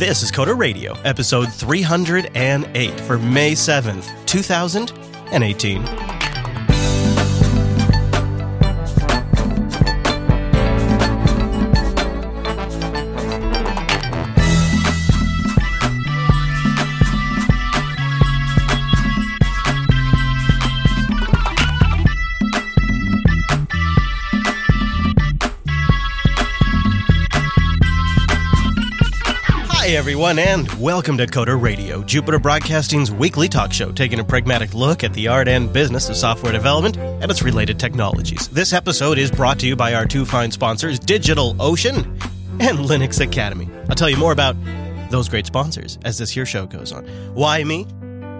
This is Coder Radio, episode 308 for May 7th, 2018. Everyone, and welcome to Coder Radio, Jupiter Broadcasting's weekly talk show, taking a pragmatic look at the art and business of software development and its related technologies. This episode is brought to you by our two fine sponsors, DigitalOcean and Linux Academy. I'll tell you more about those great sponsors as this here show goes on. Why me?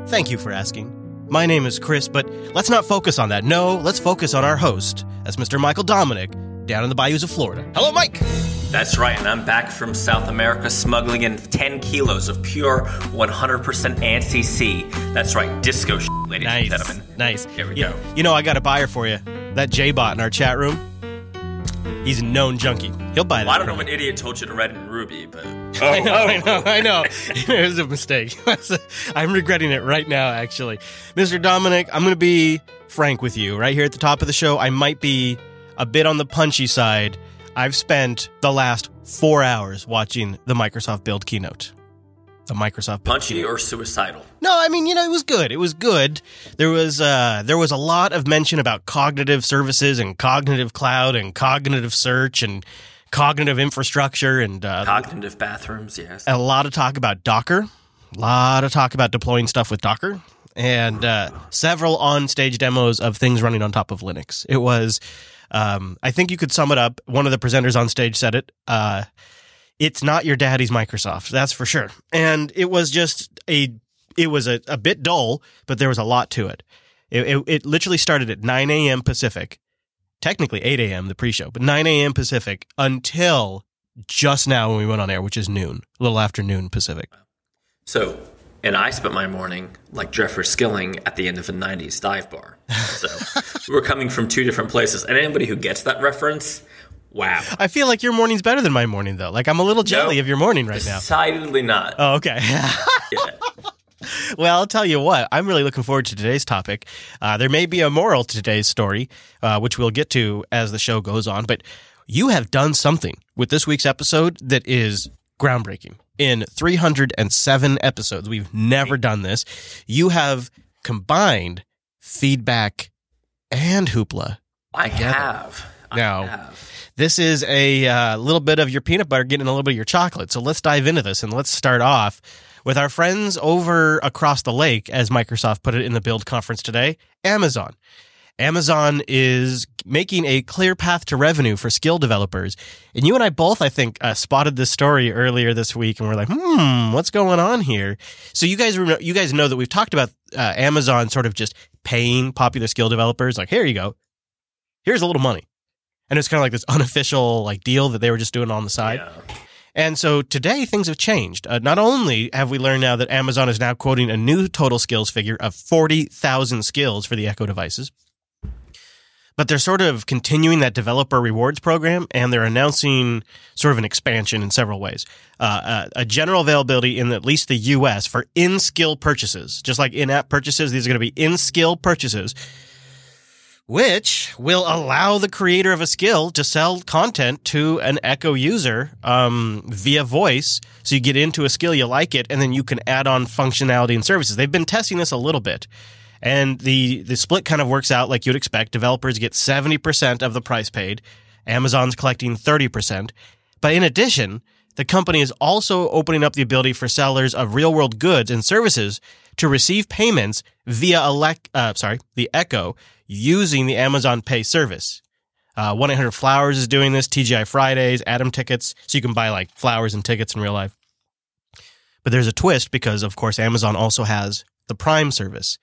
Thank you for asking. My name is Chris, but let's not focus on that. No, let's focus on our host. That's Mr. Michael Dominic, down in the bayous of Florida. Hello, Mike! That's right, and I'm back from South America smuggling in 10 kilos of pure 100% ANSI. That's right, disco shit, ladies and Nice. gentlemen. Nice. Here we you, go. You know, I got a buyer for you. That J-Bot in our chat room. He's a known junkie. He'll buy that. Well, I don't know what idiot told you to red and ruby, but I know, I know, I know. it was a mistake. I'm regretting it right now, actually. Mr. Dominic, I'm going to be frank with you. Right here at the top of the show, I might be a bit on the punchy side. I've spent the last four hours watching the Microsoft Build keynote. The Microsoft Build punchy keynote. or suicidal. No, I mean, you know, it was good. It was good. There was uh there was a lot of mention about cognitive services and cognitive cloud and cognitive search and cognitive infrastructure and uh, Cognitive bathrooms, yes. a lot of talk about Docker, a lot of talk about deploying stuff with Docker, and uh, several on-stage demos of things running on top of Linux. It was, um, I think you could sum it up. One of the presenters on stage said it. Uh, it's not your daddy's Microsoft, that's for sure. And it was just a, it was a, a bit dull, but there was a lot to it. It, it, it literally started at 9 a.m. Pacific, technically 8 a.m. the pre-show, but 9 a.m. Pacific until just now when we went on air, which is noon, a little after noon Pacific. So, and I spent my morning like Jeffrey Skilling at the end of a 90s dive bar. So, we're coming from two different places. And anybody who gets that reference, wow. I feel like your morning's better than my morning, though. Like I'm a little jelly No. of your morning right now. Decidedly not. Oh, okay. Yeah. well, I'll tell you what. I'm really looking forward to today's topic. Uh, there may be a moral to today's story, uh, which we'll get to as the show goes on. But you have done something with this week's episode that is groundbreaking. In 307 episodes, we've never done this. You have combined feedback and hoopla I Together. have. I Now- have. This is a uh, little bit of your peanut butter getting a little bit of your chocolate. So let's dive into this and let's start off with our friends over across the lake, as Microsoft put it in the Build conference today Amazon. Amazon is making a clear path to revenue for skill developers. And you and I both, I think, uh, spotted this story earlier this week, and we're like, hmm, what's going on here? So you guys, remember, you guys know that we've talked about uh, Amazon sort of just paying popular skill developers, like, here you go, here's a little money, and it's kind of like this unofficial like deal that they were just doing on the side. Yeah. And so today things have changed. Uh, not only have we learned now that Amazon is now quoting a new total skills figure of 40,000 skills for the Echo devices, but they're sort of continuing that developer rewards program and they're announcing sort of an expansion in several ways. Uh, uh, a general availability in at least the US for in skill purchases, just like in app purchases, these are going to be in skill purchases which will allow the creator of a skill to sell content to an Echo user um, via voice. So you get into a skill, you like it, and then you can add on functionality and services. They've been testing this a little bit. And the, the split kind of works out like you'd expect. Developers get 70% of the price paid. Amazon's collecting 30%. But in addition, the company is also opening up the ability for sellers of real world goods and services to receive payments via elec- uh, sorry, the Echo using the Amazon Pay service. Uh, 1 800 Flowers is doing this, TGI Fridays, Atom tickets, so you can buy like flowers and tickets in real life. But there's a twist because, of course, Amazon also has the Prime service.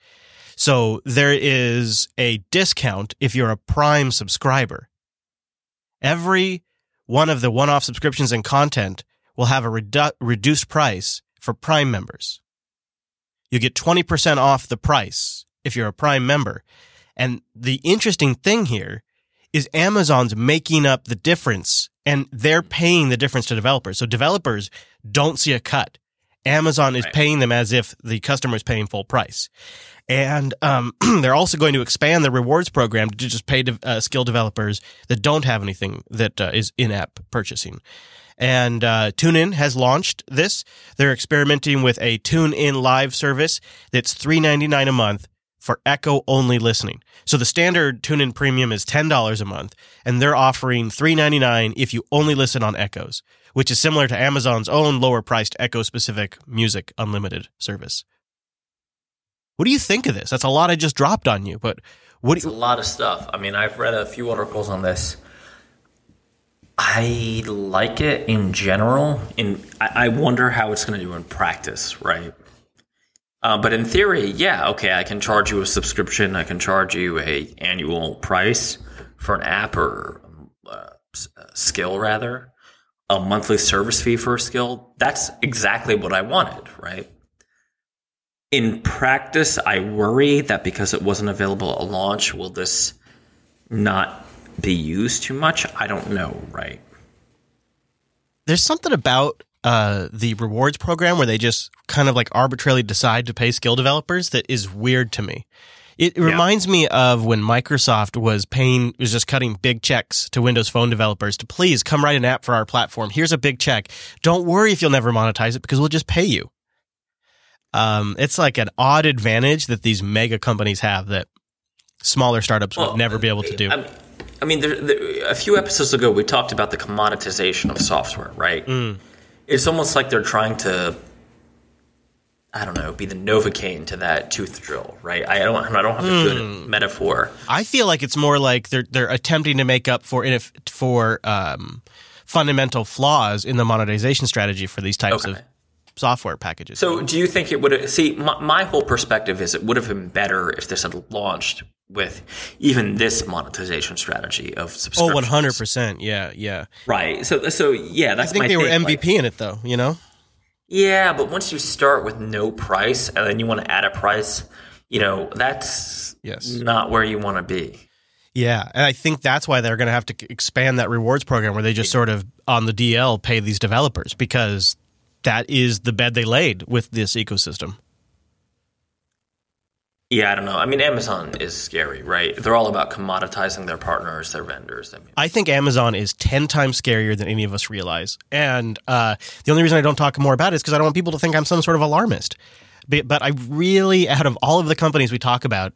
So there is a discount if you're a Prime subscriber. Every one of the one off subscriptions and content will have a redu- reduced price for Prime members. You get 20% off the price if you're a Prime member. And the interesting thing here is Amazon's making up the difference and they're mm. paying the difference to developers. So developers don't see a cut. Amazon is Right. paying them as if the customer is paying full price. And um, they're also going to expand the rewards program to just pay de- uh, skill developers that don't have anything that uh, is in-app purchasing. And uh, TuneIn has launched this. They're experimenting with a TuneIn Live service that's three ninety nine a month for Echo only listening. So the standard TuneIn Premium is ten dollars a month, and they're offering three ninety nine if you only listen on Echoes, which is similar to Amazon's own lower priced Echo specific music unlimited service. What do you think of this? That's a lot I just dropped on you, but what It's do a lot of stuff. I mean, I've read a few articles on this. I like it in general. In I, I wonder how it's going to do in practice, right? Uh, but in theory, yeah, okay, I can charge you a subscription. I can charge you a annual price for an app or uh, uh, skill, rather, a monthly service fee for a skill. That's exactly what I wanted, right? In practice, I worry that because it wasn't available at launch, will this not be used too much? I don't know, right? there's something about uh, the rewards program where they just kind of like arbitrarily decide to pay skill developers that is weird to me. It, it reminds me of when Microsoft was paying, was just cutting big checks to Windows Phone developers to please come write an app for our platform. Here's a big check. Don't worry if you'll never monetize it because we'll just pay you. Um, it's like an odd advantage that these mega companies have that smaller startups would never be able to do. I, I mean, there, there, a few episodes ago, we talked about the commoditization of software, right? Mm. It's almost like they're trying to, I don't know, be the Novocaine to that tooth drill, right? I don't, I don't have a Mm. good metaphor. I feel like it's more like they're they're attempting to make up for for um, fundamental flaws in the monetization strategy for these types Okay. of software packages. So, do you think it would have see? My, my whole perspective is it would have been better if this had launched with even this monetization strategy of oh, subscriptions. one hundred percent. Yeah, yeah. Right. So, so yeah, I think they were thing, MVP like- in it though. You know. yeah, but once you start with no price and then you want to add a price, you know, that's Yes. not where you want to be. Yeah, and I think that's why they're going to have to expand that rewards program where they just sort of on the DL pay these developers because that is the bed they laid with this ecosystem. Yeah, I don't know. I mean, Amazon is scary, right? They're all about commoditizing their partners, their vendors. I mean, I think Amazon is 10 times scarier than any of us realize. And uh, the only reason I don't talk more about it is because I don't want people to think I'm some sort of alarmist. But, but I really, out of all of the companies we talk about,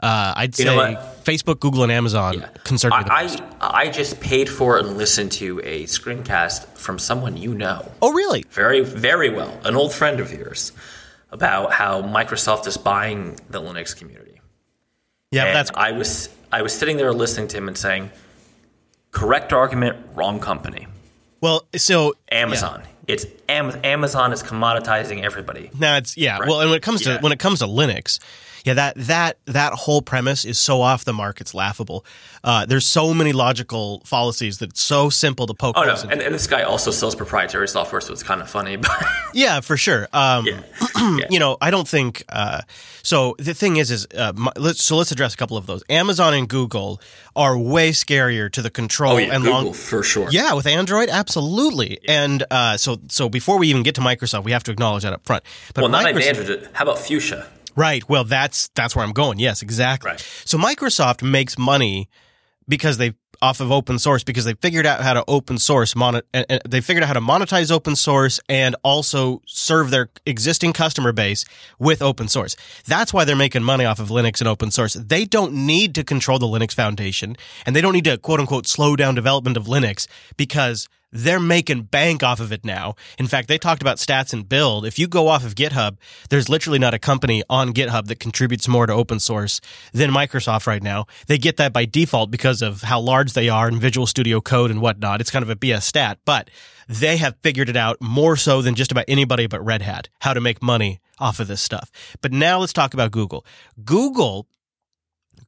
uh, I'd You say know? Facebook, Google, and Amazon yeah. concern me the most. I, I just paid for and listened to a screencast from someone you know. oh, really? very, very well, an old friend of yours, about how Microsoft is buying the Linux community. Yeah, And that's I was I was sitting there listening to him and saying, correct argument, wrong company. well. So Amazon. It's Am- Amazon is commoditizing everybody. No, it's yeah. Right. Well, and when it comes to Yeah. when it comes to Linux, yeah, that that that whole premise is so off the mark. It's laughable. Uh, there's so many logical fallacies that it's so simple to poke. Oh no, and, and this guy also sells proprietary software, so it's kind of funny. But yeah, for sure. Um, yeah, yeah. you know, I don't think. Uh, so the thing is, is uh, my, let's so let's address a couple of those. Amazon and Google are way scarier to the control oh yeah, and Google long. for sure. Yeah, with Android, absolutely. And uh, so, so before we even get to Microsoft, we have to acknowledge that up front. But Well, not Microsoft- Android. How about Fuchsia? Right. Well, that's that's where I'm going. Yes, exactly. Right. So Microsoft makes money because they off of open source because they figured out how to open source mon- and, and they figured out how to monetize open source and also serve their existing customer base with open source. That's why they're making money off of Linux and open source. They don't need to control the Linux Foundation and they don't need to quote unquote slow down development of Linux because they're making bank off of it now. In fact, they talked about stats and build. If you go off of GitHub, there's literally not a company on GitHub that contributes more to open source than Microsoft right now. They get that by default because of how large they are in Visual Studio Code and whatnot. It's kind of a BS stat, but they have figured it out more so than just about anybody but Red Hat, how to make money off of this stuff. But now let's talk about Google. Google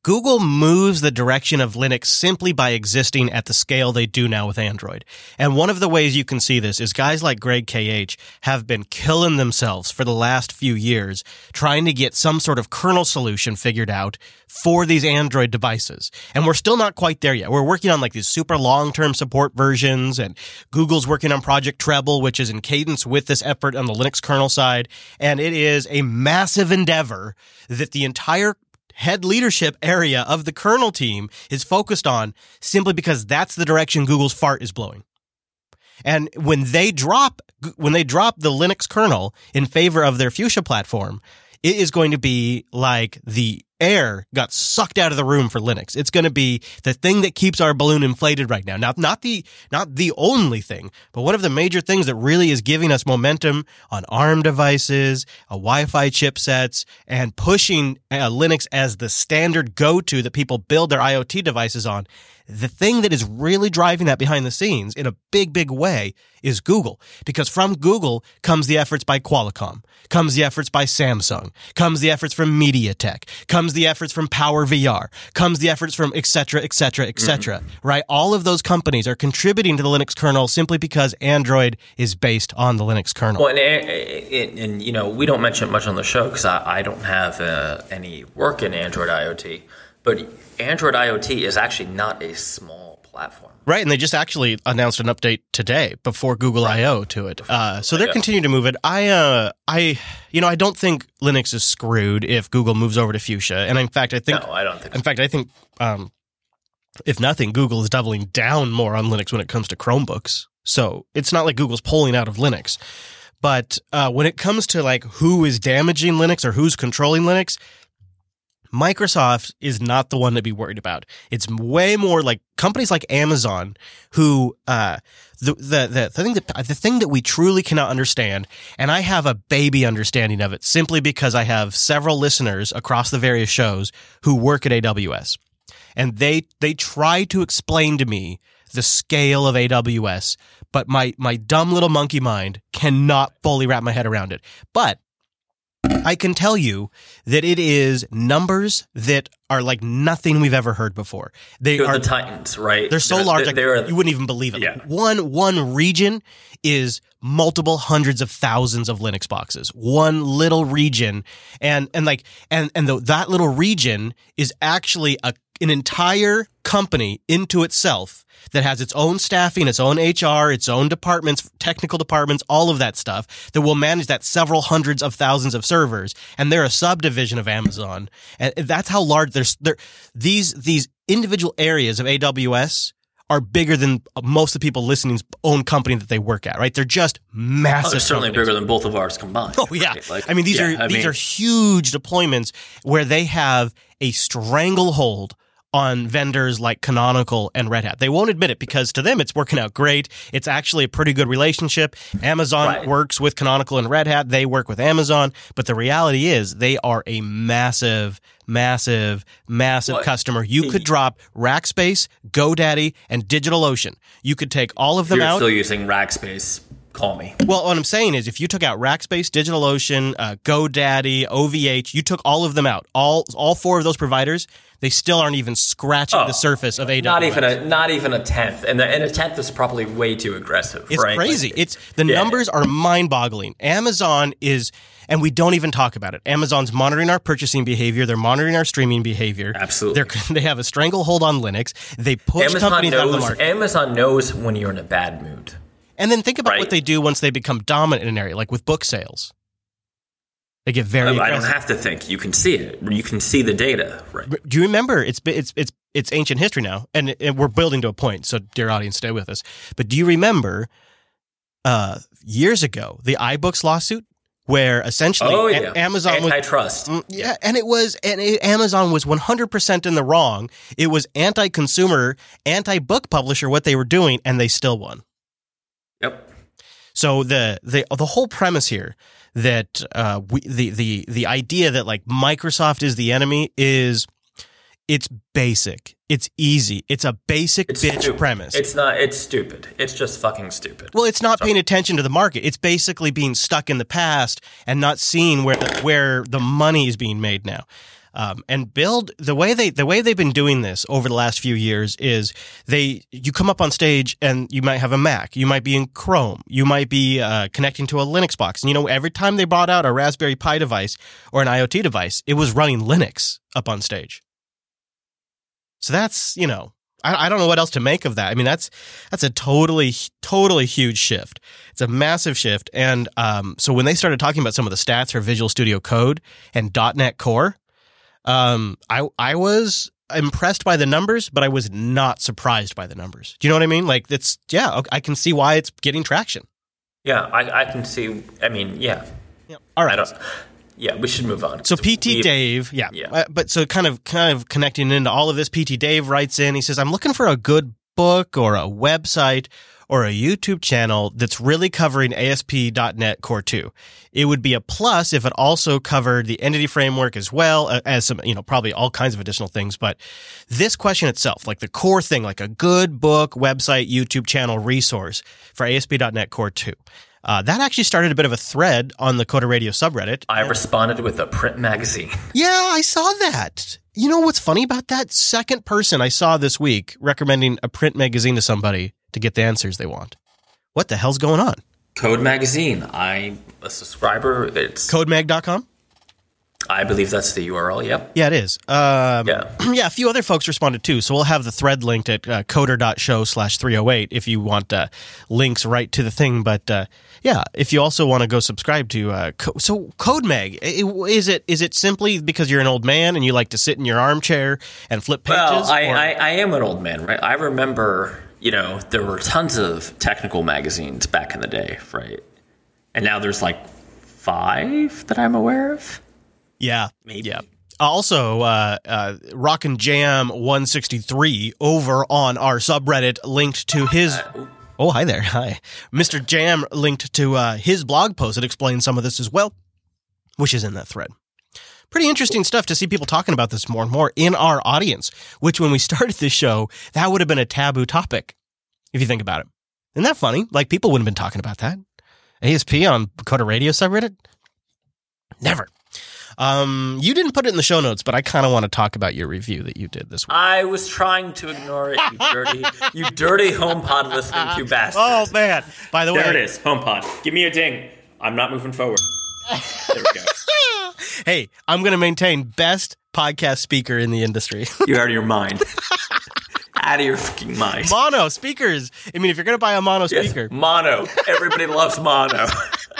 Google moves the direction of Linux simply by existing at the scale they do now with Android. And one of the ways you can see this is guys like Greg KH have been killing themselves for the last few years trying to get some sort of kernel solution figured out for these Android devices. And we're still not quite there yet. We're working on like these super long-term support versions and Google's working on Project Treble, which is in cadence with this effort on the Linux kernel side. And it is a massive endeavor that the entire head leadership area of the kernel team is focused on simply because that's the direction Google's fart is blowing. And when they drop, when they drop the Linux kernel in favor of their Fuchsia platform, it is going to be like the air got sucked out of the room for Linux. It's going to be the thing that keeps our balloon inflated right now. Now, not the, not the only thing, but one of the major things that really is giving us momentum on ARM devices, uh, Wi-Fi chipsets, and pushing uh, Linux as the standard go-to that people build their IoT devices on. The thing that is really driving that behind the scenes in a big, big way is Google. Because from Google comes the efforts by Qualcomm, comes the efforts by Samsung, comes the efforts from MediaTek, comes the efforts from Power VR, comes the efforts from et cetera, et cetera, et cetera, mm-hmm. right? All of those companies are contributing to the Linux kernel simply because Android is based on the Linux kernel. Well, and, and, and you know, we don't mention it much on the show because I, I, don't have uh, any work in Android IoT, but Android IoT is actually not a small platform. Right, and they just actually announced an update today before Google right. I/O to it. Uh, so they're continuing to move it. I, uh, I, you know, I don't think Linux is screwed if Google moves over to Fuchsia. And in fact, I think, no, I don't think. In so. fact, I think, um, if nothing, Google is doubling down more on Linux when it comes to Chromebooks. So it's not like Google's pulling out of Linux. But uh, when it comes to like who is damaging Linux or who's controlling Linux, Microsoft is not the one to be worried about. It's way more like companies like Amazon who, uh, the, the, the, the thing that, the thing that we truly cannot understand, and I have a baby understanding of it simply because I have several listeners across the various shows who work at AWS. And they, they try to explain to me the scale of AWS, but my, my dumb little monkey mind cannot fully wrap my head around it. But I can tell you that it is numbers that are like nothing we've ever heard before. They they're are the Titans, right? They're so they're, large, they're, like, you wouldn't even believe it. Yeah. One one region is multiple hundreds of thousands of Linux boxes. One little region, and and like and and the, that little region is actually a an entire company into itself that has its own staffing, its own HR, its own departments, technical departments, all of that stuff that will manage that several hundreds of thousands of servers. And they're a subdivision of Amazon. And that's how large there's there, these, these individual areas of AWS are bigger than most of the people listening's own company that they work at, right? They're just massive. Oh, they're certainly companies. bigger than both of ours combined. Oh yeah, right? like, I mean these yeah, are I these mean, are huge deployments where they have a stranglehold on vendors like Canonical and Red Hat. They won't admit it because to them it's working out great. It's actually a pretty good relationship. Amazon right. works with Canonical and Red Hat. They work with Amazon. But the reality is they are a massive, massive, massive what? customer. You could drop Rackspace, GoDaddy, and DigitalOcean. You could take all of them You're out. still using Rackspace call me. Well, what I'm saying is, if you took out Rackspace, DigitalOcean, uh, GoDaddy, OVH, you took all of them out, all all four of those providers, they still aren't even scratching oh, the surface of AWS. Not even a not even a tenth, and, the, and a tenth is probably way too aggressive. It's right? crazy. Like, it's the yeah. numbers are mind boggling. Amazon is. And we don't even talk about it. Amazon's monitoring our purchasing behavior. They're monitoring our streaming behavior. Absolutely. They're, they have a stranglehold on Linux. They push Amazon companies knows, out of the market. Amazon knows when you're in a bad mood. And then think about right. what they do once they become dominant in an area, like with book sales. They get very. I don't have to think. You can see it. You can see the data. Right. Do you remember? It's it's it's it's ancient history now, and, and we're building to a point. So, dear audience, stay with us. But do you remember uh, years ago the iBooks lawsuit, where essentially oh, yeah. Amazon antitrust. Was, mm, yeah, and it was and it, Amazon was one hundred percent in the wrong. It was anti-consumer, anti-book publisher what they were doing, and they still won. Yep. So the the the whole premise here that uh, we, the the the idea that like Microsoft is the enemy is it's basic. It's easy. It's a basic it's bitch stupid. premise. It's not. It's stupid. It's just fucking stupid. Well, it's not paying attention to the market. It's basically being stuck in the past and not seeing where the, where the money is being made now. Um, and build the way they the way they've been doing this over the last few years is they you come up on stage and you might have a Mac, you might be in Chrome, you might be uh, connecting to a Linux box, and you know every time they brought out a Raspberry Pi device or an IoT device, it was running Linux up on stage. So that's you know I, don't know what else to make of that. I mean that's that's a totally totally huge shift. It's a massive shift, and um, so when they started talking about some of the stats for Visual Studio Code and .NET Core um, I I was impressed by the numbers, but I was not surprised by the numbers. Do you know what I mean? Like it's yeah, I can see why it's getting traction. Yeah, I, I can see. I mean, yeah. Yeah. All right. yeah, we should move on. So PT we, Dave, yeah, yeah. Uh, but so kind of kind of connecting into all of this, PT Dave writes in. He says, "I'm looking for a good book or a website or a YouTube channel that's really covering ASP.NET Core 2. It would be a plus if it also covered the entity framework as well uh, as some, you know, probably all kinds of additional things. But this question itself, like the core thing, like a good book, website, YouTube channel resource for ASP.NET Core 2. Uh, that actually started a bit of a thread on the Coder Radio subreddit. I responded with a print magazine. Yeah, I saw that. You know what's funny about that? Second person I saw this week recommending a print magazine to somebody to get the answers they want. What the hell's going on? Code Magazine. I'm a subscriber. It's codemag.com. I believe that's the URL. Yep. Yeah, it is. Um, yeah. Yeah. A few other folks responded too. So we'll have the thread linked at uh, coder.show slash 308 if you want uh, links right to the thing. But uh, yeah, if you also want to go subscribe to, uh, Co- so CodeMag, is it is it simply because you're an old man and you like to sit in your armchair and flip pages? Well, I, I, I am an old man, right? I remember you know, there were tons of technical magazines back in the day, right? And now there's like five that I'm aware of. Yeah. Maybe. Yeah. Also, uh, uh, Rock and Jam 163 over on our subreddit linked to his. Uh, oh, hi there. Hi. Mr. Jam linked to uh, his blog post that explains some of this as well, which is in that thread pretty interesting stuff to see people talking about this more and more in our audience, which when we started this show, that would have been a taboo topic, if you think about it. Isn't that funny? Like people wouldn't have been talking about that. ASP on Coder Radio subreddit? Never. Um, you didn't put it in the show notes, but I kind of want to talk about your review that you did this week. I was trying to ignore it, you dirty, you dirty HomePod listening to bastard. Oh man! By the there way, there it is, HomePod. Give me a ding. I'm not moving forward. There we go. hey, I'm going to maintain best podcast speaker in the industry. You're out of your mind. out of your fucking mind. Mono speakers. I mean, if you're going to buy a mono speaker, yes, mono. Everybody loves mono.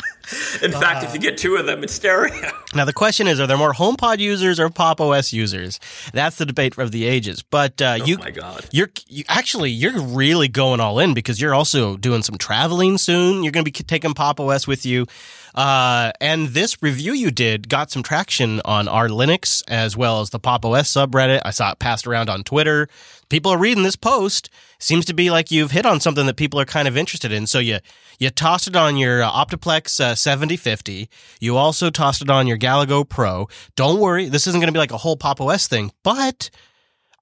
In uh, fact, if you get two of them, it's stereo. Now the question is: Are there more HomePod users or Pop OS users? That's the debate of the ages. But uh, oh you, my god, you're you, actually you're really going all in because you're also doing some traveling soon. You're going to be taking Pop OS with you. Uh, and this review you did got some traction on our Linux as well as the Pop OS subreddit. I saw it passed around on Twitter. People are reading this post. Seems to be like you've hit on something that people are kind of interested in. So you you tossed it on your uh, Optiplex uh, 7050. You also tossed it on your Galago Pro. Don't worry, this isn't going to be like a whole Pop OS thing, but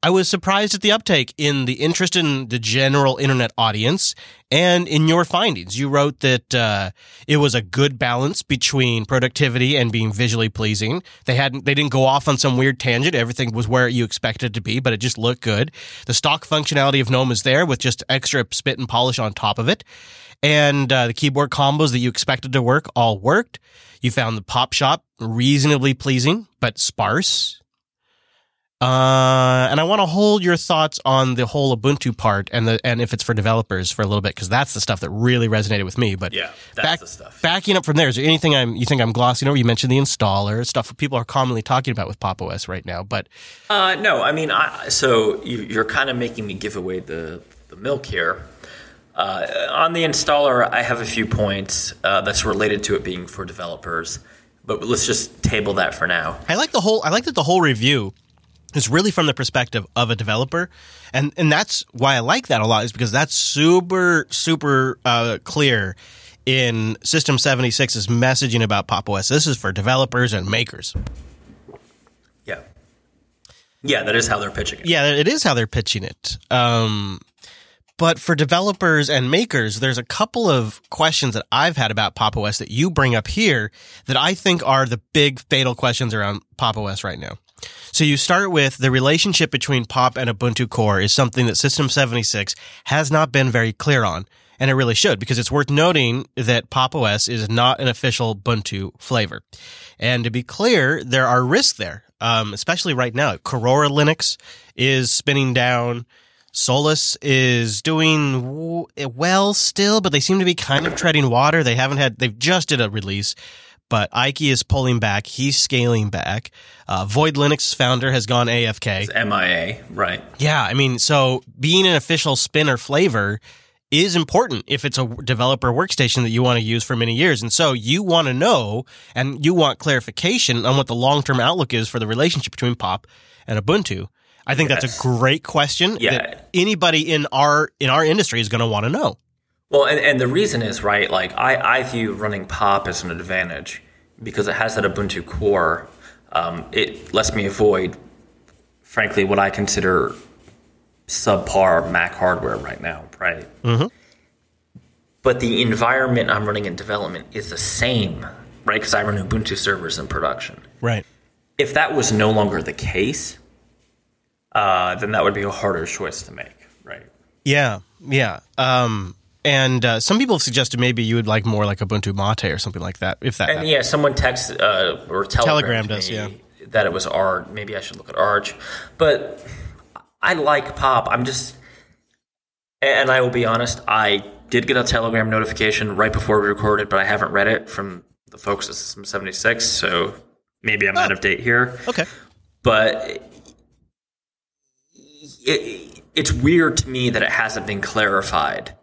I was surprised at the uptake in the interest in the general internet audience and in your findings. You wrote that uh, it was a good balance between productivity and being visually pleasing. They hadn't, they didn't go off on some weird tangent. Everything was where you expected it to be, but it just looked good. The stock functionality of GNOME is there with just extra spit and polish on top of it, and uh, the keyboard combos that you expected to work all worked. You found the pop shop reasonably pleasing, but sparse uh, and I want to hold your thoughts on the whole Ubuntu part and the and if it's for developers for a little bit because that's the stuff that really resonated with me. But yeah, that's back, the stuff. Backing up from there, is there anything I'm you think I'm glossing over? You mentioned the installer stuff people are commonly talking about with Pop OS right now, but uh, no, I mean, I, so you, are kind of making me give away the the milk here. Uh, on the installer, I have a few points uh, that's related to it being for developers, but let's just table that for now. I like the whole. I like that the whole review is really from the perspective of a developer. And, and that's why I like that a lot is because that's super, super uh, clear in System 76's messaging about Pop OS. This is for developers and makers. Yeah. Yeah, that is how they're pitching it. Yeah, it is how they're pitching it. Um, but for developers and makers, there's a couple of questions that I've had about Pop OS that you bring up here that I think are the big fatal questions around Pop OS right now. So you start with the relationship between POP and Ubuntu Core is something that System 76 has not been very clear on. And it really should because it's worth noting that Pop OS is not an official Ubuntu flavor. And to be clear, there are risks there, um, especially right now. Korora Linux is spinning down. Solus is doing w- well still, but they seem to be kind of treading water. They haven't had, they've just did a release, but Ike is pulling back. He's scaling back. Uh, Void Linux founder has gone AFK. It's MIA, right? Yeah, I mean, so being an official spin or flavor is important if it's a developer workstation that you want to use for many years. And so you want to know and you want clarification on what the long term outlook is for the relationship between Pop and Ubuntu. I think that's a great question Yeah. that anybody in our in our industry is going to want to know. Well, and, and the reason is right. Like I, I view running Pop as an advantage because it has that Ubuntu core. Um, it lets me avoid, frankly, what I consider subpar Mac hardware right now. Right. Mhm. But the environment I'm running in development is the same, right? Because I run Ubuntu servers in production. Right. If that was no longer the case, uh, then that would be a harder choice to make, right? Yeah. Yeah. Um and uh, some people have suggested maybe you would like more like Ubuntu Mate or something like that. If that, And yeah, someone texted uh, or Telegram telegrammed does, yeah. that it was Arch. Maybe I should look at Arch, but I like Pop. I'm just, and I will be honest, I did get a Telegram notification right before we recorded, but I haven't read it from the folks at System 76, so maybe I'm out of date here. okay. But it, it's weird to me that it hasn't been clarified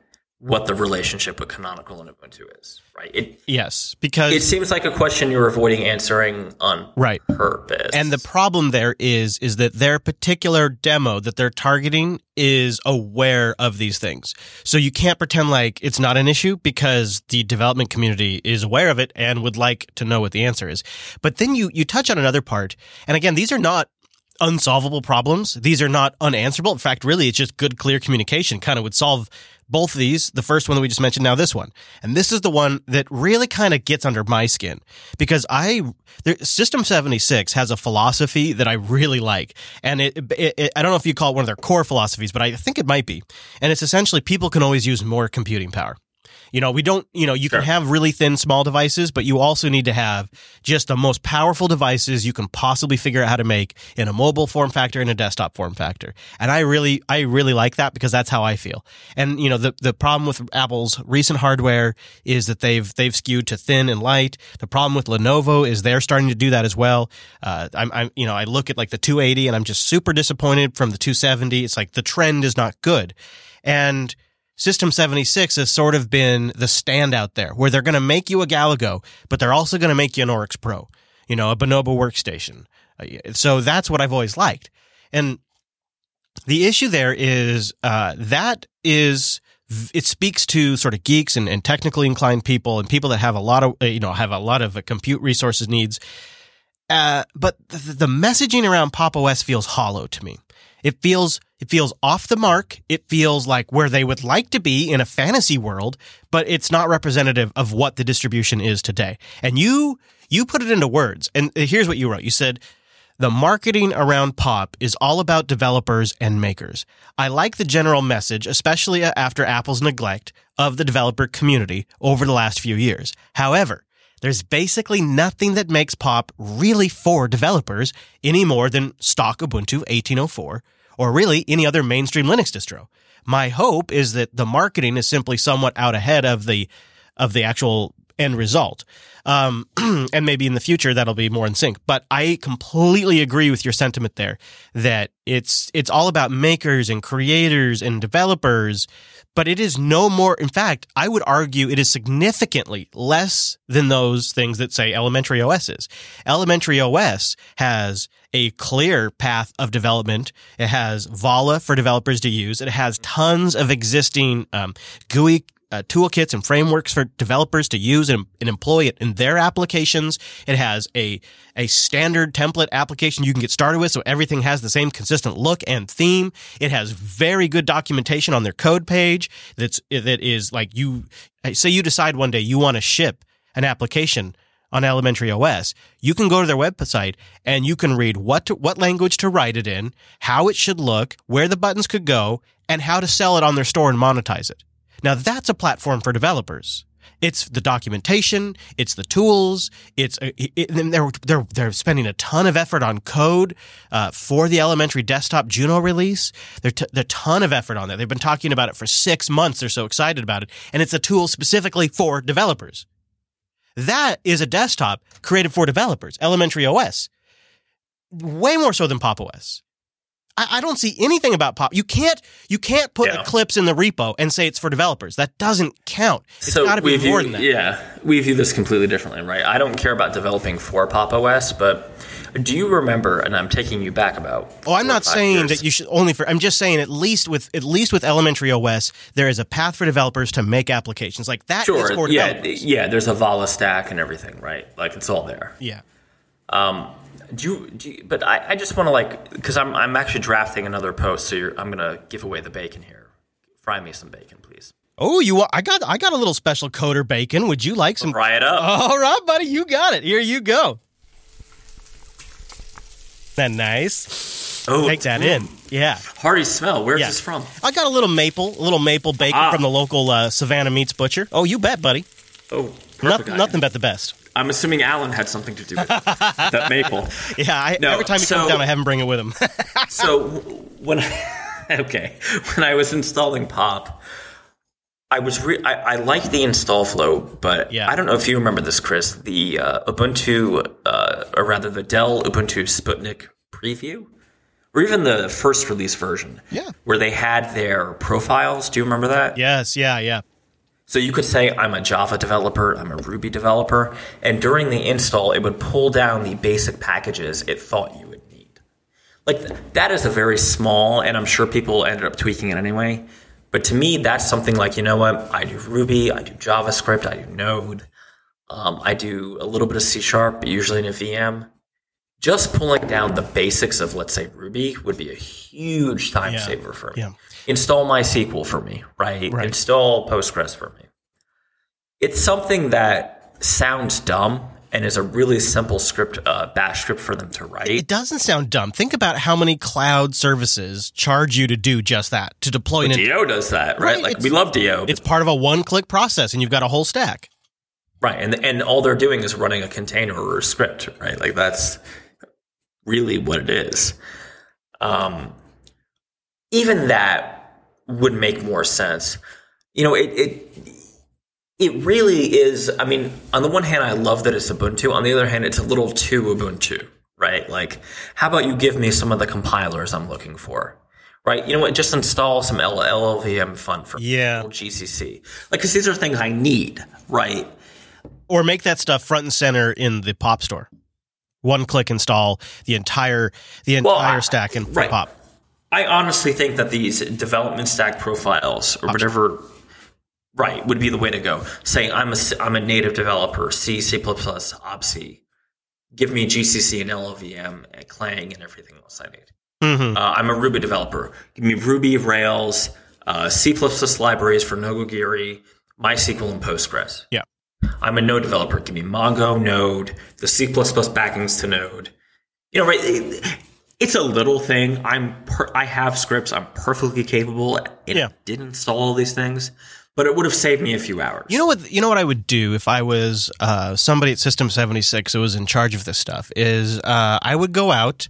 what the relationship with Canonical and Ubuntu is. Right? It Yes, because it seems like a question you're avoiding answering on right. purpose. And the problem there is is that their particular demo that they're targeting is aware of these things. So you can't pretend like it's not an issue because the development community is aware of it and would like to know what the answer is. But then you you touch on another part. And again, these are not unsolvable problems. These are not unanswerable. In fact, really it's just good clear communication kind of would solve both of these, the first one that we just mentioned, now this one. And this is the one that really kind of gets under my skin because I, there, System 76 has a philosophy that I really like. And it, it, it, I don't know if you call it one of their core philosophies, but I think it might be. And it's essentially people can always use more computing power. You know, we don't, you know, you Sure. can have really thin, small devices, but you also need to have just the most powerful devices you can possibly figure out how to make in a mobile form factor and a desktop form factor. And I really, I really like that because that's how I feel. And, you know, the, the problem with Apple's recent hardware is that they've, they've skewed to thin and light. The problem with Lenovo is they're starting to do that as well. Uh, I'm, I'm, you know, I look at like the 280 and I'm just super disappointed from the 270. It's like the trend is not good. And, System 76 has sort of been the standout there, where they're going to make you a Galago, but they're also going to make you an Oryx Pro, you know, a Bonobo workstation. Uh, So that's what I've always liked. And the issue there is uh, that is it speaks to sort of geeks and, and technically inclined people and people that have a lot of uh, you know have a lot of uh, compute resources needs. Uh, but the, the messaging around Pop OS feels hollow to me. It feels it feels off the mark. It feels like where they would like to be in a fantasy world, but it's not representative of what the distribution is today. And you you put it into words. And here's what you wrote. You said the marketing around Pop is all about developers and makers. I like the general message, especially after Apple's neglect of the developer community over the last few years. However, there's basically nothing that makes Pop really for developers any more than stock Ubuntu 1804 or really any other mainstream Linux distro. My hope is that the marketing is simply somewhat out ahead of the of the actual end result. Um, and maybe in the future that'll be more in sync. But I completely agree with your sentiment there that it's it's all about makers and creators and developers, but it is no more in fact, I would argue it is significantly less than those things that say elementary OS is. Elementary OS has a clear path of development. It has Vala for developers to use. It has tons of existing um, GUI uh, toolkits and frameworks for developers to use and, and employ it in their applications. It has a a standard template application you can get started with, so everything has the same consistent look and theme. It has very good documentation on their code page. That's that is like you say you decide one day you want to ship an application on Elementary OS, you can go to their website and you can read what to, what language to write it in, how it should look, where the buttons could go, and how to sell it on their store and monetize it. Now that's a platform for developers. It's the documentation, it's the tools, it's uh, it, they're they're they're spending a ton of effort on code uh, for the elementary desktop Juno release. They're t- they're ton of effort on that. They've been talking about it for six months. They're so excited about it, and it's a tool specifically for developers. That is a desktop created for developers, elementary OS, way more so than Pop OS. I, I don't see anything about Pop. You can't you can't put Yeah. Eclipse in the repo and say it's for developers. That doesn't count. It's got to be view, more than that. Yeah, we view this completely differently, right? I don't care about developing for Pop OS, but do you remember? And I'm taking you back about. Oh, I'm not saying years. that you should only for. I'm just saying at least with at least with elementary OS, there is a path for developers to make applications like that. Sure. for Yeah. Yeah. There's a Vala stack and everything, right? Like it's all there. yeah. Um, Do you, do you, but I, I just want to like because I'm I'm actually drafting another post, so you're, I'm gonna give away the bacon here. Fry me some bacon, please. Oh, you. I got. I got a little special coder bacon. Would you like some? Fry it up. All right, buddy. You got it. Here you go. That nice. oh, Take that in. Yeah. Hearty smell. Where's Yeah. this from? I got a little maple, a little maple bacon Ah. from the local uh, Savannah Meats Butcher. Oh, you bet, buddy. Oh, Noth- perfect item. nothing but the best. I'm assuming Alan had something to do with it. that maple. Yeah. I, No, every time he so- comes down, I have him bring it with him. So when I, okay, when I was installing Pop, I was re- I, I liked the install flow, but Yeah. I don't know if you remember this, Chris. The uh, Ubuntu, uh, or rather the Dell Ubuntu Sputnik preview, or even the first release version, Yeah. where they had their profiles. Do you remember that? yes. Yeah. Yeah. So you could say, I'm a Java developer, I'm a Ruby developer, and during the install, it would pull down the basic packages it thought you would need. Like, that is a very small, and I'm sure people ended up tweaking it anyway. But to me, that's something like, you know what? I do Ruby, I do JavaScript, I do Node, um, I do a little bit of C Sharp, usually in a VM. Just pulling down the basics of, let's say, Ruby would be a huge time Yeah. saver for me Yeah. install MySQL for me, right? Right. Install Postgres for me. It's something that sounds dumb and is a really simple script, uh, bash script for them to write. It doesn't sound dumb. Think about how many cloud services charge you to do just that, to deploy an. Do does that, right? Right, like we love Do, It's part of a one-click process, and you've got a whole stack. right? And and all they're doing is running a container or a script, right? Like that's really what it is. Um, even that would make more sense. You know, it it it really is. I mean, on the one hand, I love that it's Ubuntu. On the other hand, it's a little too Ubuntu, right? Like, how about you give me some of the compilers I'm looking for? Right, you know what? Just install some LLVM fun for Yeah. GCC, like because these are things I need, right? Or make that stuff front and center in the Pop store. One-click install the entire the Well, entire I- stack in for right. Pop. I honestly think that these development stack profiles or whatever, right, would be the way to go. Saying I'm a I'm a native developer, C, C++, OBC. Give me GCC and LLVM and Clang and everything else I need. Mhm. Uh, I'm a Ruby developer. Give me Ruby, Rails, uh, C++ libraries for Nokogiri, MySQL, and Postgres. Yeah. I'm a Node developer. Give me Mongo, Node, the C++ backings to Node. You know, right? it's a little thing. I'm per- I have scripts. I'm perfectly capable. It Yeah. did install all these things, but it would have saved me a few hours. You know what? You know what I would do if I was uh, somebody at System seventy six who was in charge of this stuff is uh, I would go out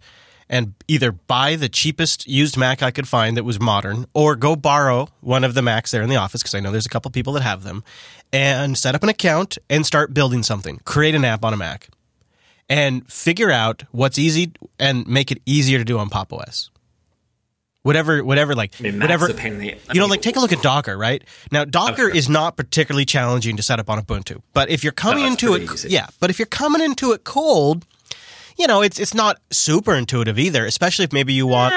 and either buy the cheapest used Mac I could find that was modern, or go borrow one of the Macs there in the office because I know there's a couple people that have them, and set up an account and start building something. Create an app on a Mac, and figure out what's easy and make it easier to do on Pop OS. Whatever, whatever, like I mean, whatever. a pain in the- I you know, mean, like take a look at Docker, right? Now, Docker Okay. is not particularly challenging to set up on Ubuntu, but if you're coming No, into it, easy. yeah, but if you're coming into it cold, you know, it's it's not super intuitive either. Especially if maybe you want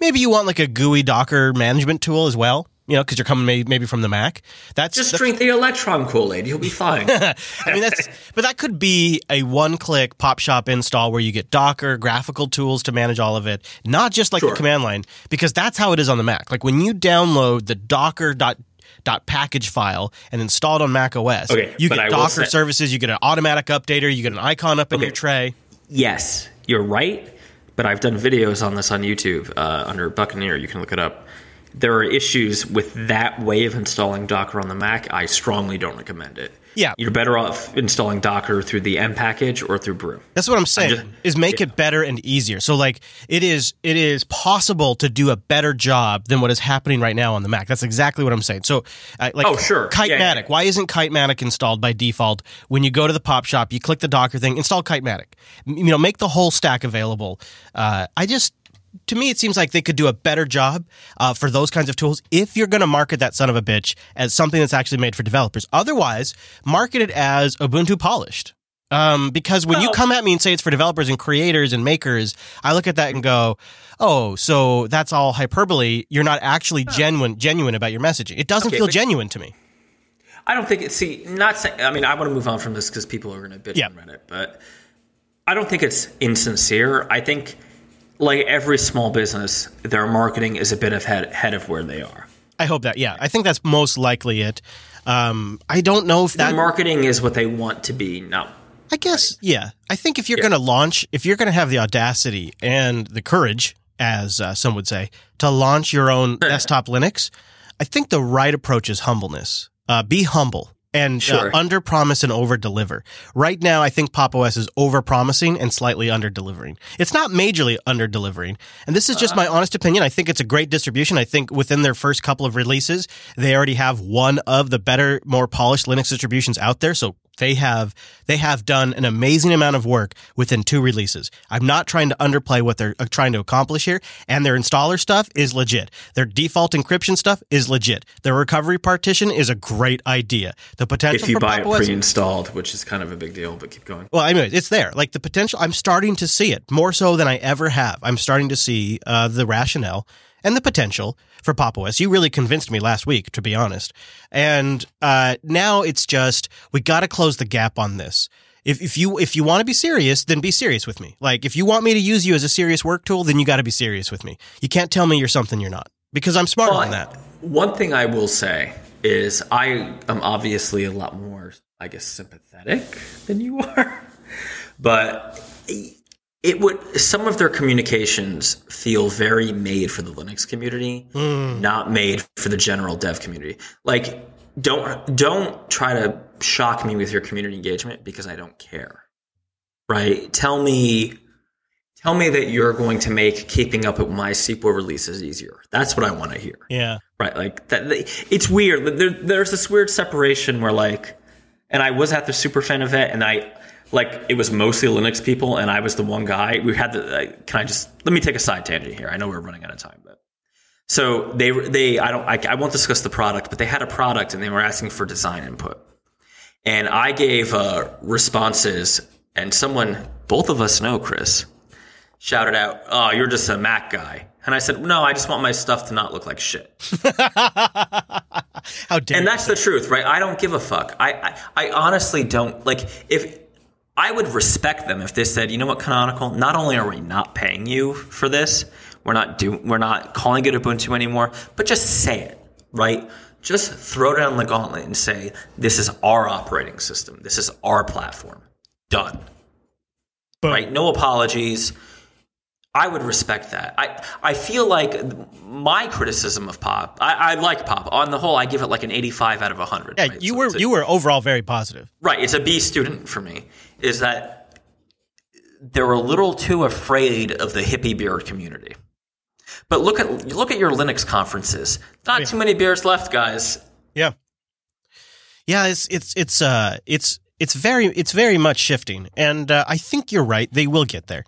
maybe you want like a GUI Docker management tool as well. You know, because you're coming maybe, maybe from the Mac. That's Just that's- drink the Electron Kool Aid. You'll be fine. I mean, that's but that could be a one-click pop shop install where you get Docker graphical tools to manage all of it, not just like Sure. the command line, because that's how it is on the Mac. Like when you download the Docker dot .package file and installed on Mac OS. Okay, you get Docker say- services, you get an automatic updater, you get an icon up in Okay. your tray. Yes, you're right. But I've done videos on this on YouTube uh, under Buccaneer. You can look it up. There are issues with that way of installing Docker on the Mac. I strongly don't recommend it. Yeah. You're better off installing Docker through the M package or through Brew. That's what I'm saying. just- is make it better and easier. So like it is it is possible to do a better job than what is happening right now on the Mac. That's exactly what I'm saying. So uh, like Oh, sure. Kitematic. Yeah, yeah, yeah. Why isn't Kitematic installed by default? When you go to the pop shop, you click the Docker thing, install Kitematic. You know, make the whole stack available. Uh, I just to me, it seems like they could do a better job uh, for those kinds of tools if you're going to market that son of a bitch as something that's actually made for developers. Otherwise, market it as Ubuntu polished. Um, because when you come at me and say it's for developers and creators and makers, I look at that and go, "Oh, so that's all hyperbole. You're not actually genuine genuine about your messaging. It doesn't Okay, feel genuine to me." I don't think it's see not saying. I mean, I want to move on from this because people are going to bitch Yeah. on Reddit, but I don't think it's insincere. I think like every small business, their marketing is a bit ahead, ahead of where they are. I hope that. Yeah, I think that's most likely it. Um, I don't know if Their that. marketing is what they want to be. No, I guess, yeah. I think if you're going to launch, if you're going to have the audacity and the courage, as uh, some would say, to launch your own desktop Linux, I think the right approach is humbleness. Uh, be humble and Sure. uh, under promise and over deliver. Right now, I think Pop OS is over promising and slightly under delivering. It's not majorly under delivering. And this is just my honest opinion. I think it's a great distribution. I think within their first couple of releases, they already have one of the better, more polished Linux distributions out there. So they have they have done an amazing amount of work within two releases. I'm not trying to underplay what they're uh, trying to accomplish here, and their installer stuff is legit. Their default encryption stuff is legit. Their recovery partition is a great idea. The potential if you buy Pop it pre-installed, which is kind of a big deal. But keep going. well, anyways, it's there. Like the potential, I'm starting to see it more so than I ever have. I'm starting to see uh, the rationale and the potential for Pop OS. You really convinced me last week, to be honest. And uh, now it's just we got to close the gap on this. If, if you if you want to be serious, then be serious with me. Like if you want me to use you as a serious work tool, then you got to be serious with me. You can't tell me you're something you're not because I'm smarter than that. One thing I will say is I am obviously a lot more, I guess, sympathetic than you are, but it would some of their communications feel very made for the Linux community, hmm. not made for the general dev community. Like, don't don't try to shock me with your community engagement because I don't care. Right? Tell me tell me that you're going to make keeping up with MySQL releases easier. That's what I want to hear. Yeah. Right, like that. It's weird. There, there's this weird separation where, like, and I was at the Superfan event, and I, like, it was mostly Linux people, and I was the one guy. We had the. Like, can I just let me take a side tangent here? I know we're running out of time, but so they they I don't I, I won't discuss the product, but they had a product, and they were asking for design input, and I gave uh, responses, and someone both of us know Chris shouted out, "Oh, you're just a Mac guy." And I said, "No, I just want my stuff to not look like shit." How dare And that's the truth, right? I don't give a fuck. I, I, I honestly don't like if I would respect them if they said, you know what, Canonical, not only are we not paying you for this, we're not do we're not calling it Ubuntu anymore, but just say it, right? Just throw down the gauntlet and say, this is our operating system. This is our platform. Done. Boom. Right? No apologies. I would respect that. I, I feel like my criticism of pop, I, I like pop. On the whole, I give it like an 85 out of 100. Yeah, right? you So were a- you were overall very positive. Right, it's a B student for me. Is that they're a little too afraid of the hippie beard community. But look at look at your Linux conferences. Not too many beers left, guys. Yeah. Yeah, it's it's it's uh it's it's very it's very much shifting, and uh, I think you're right. They will get there.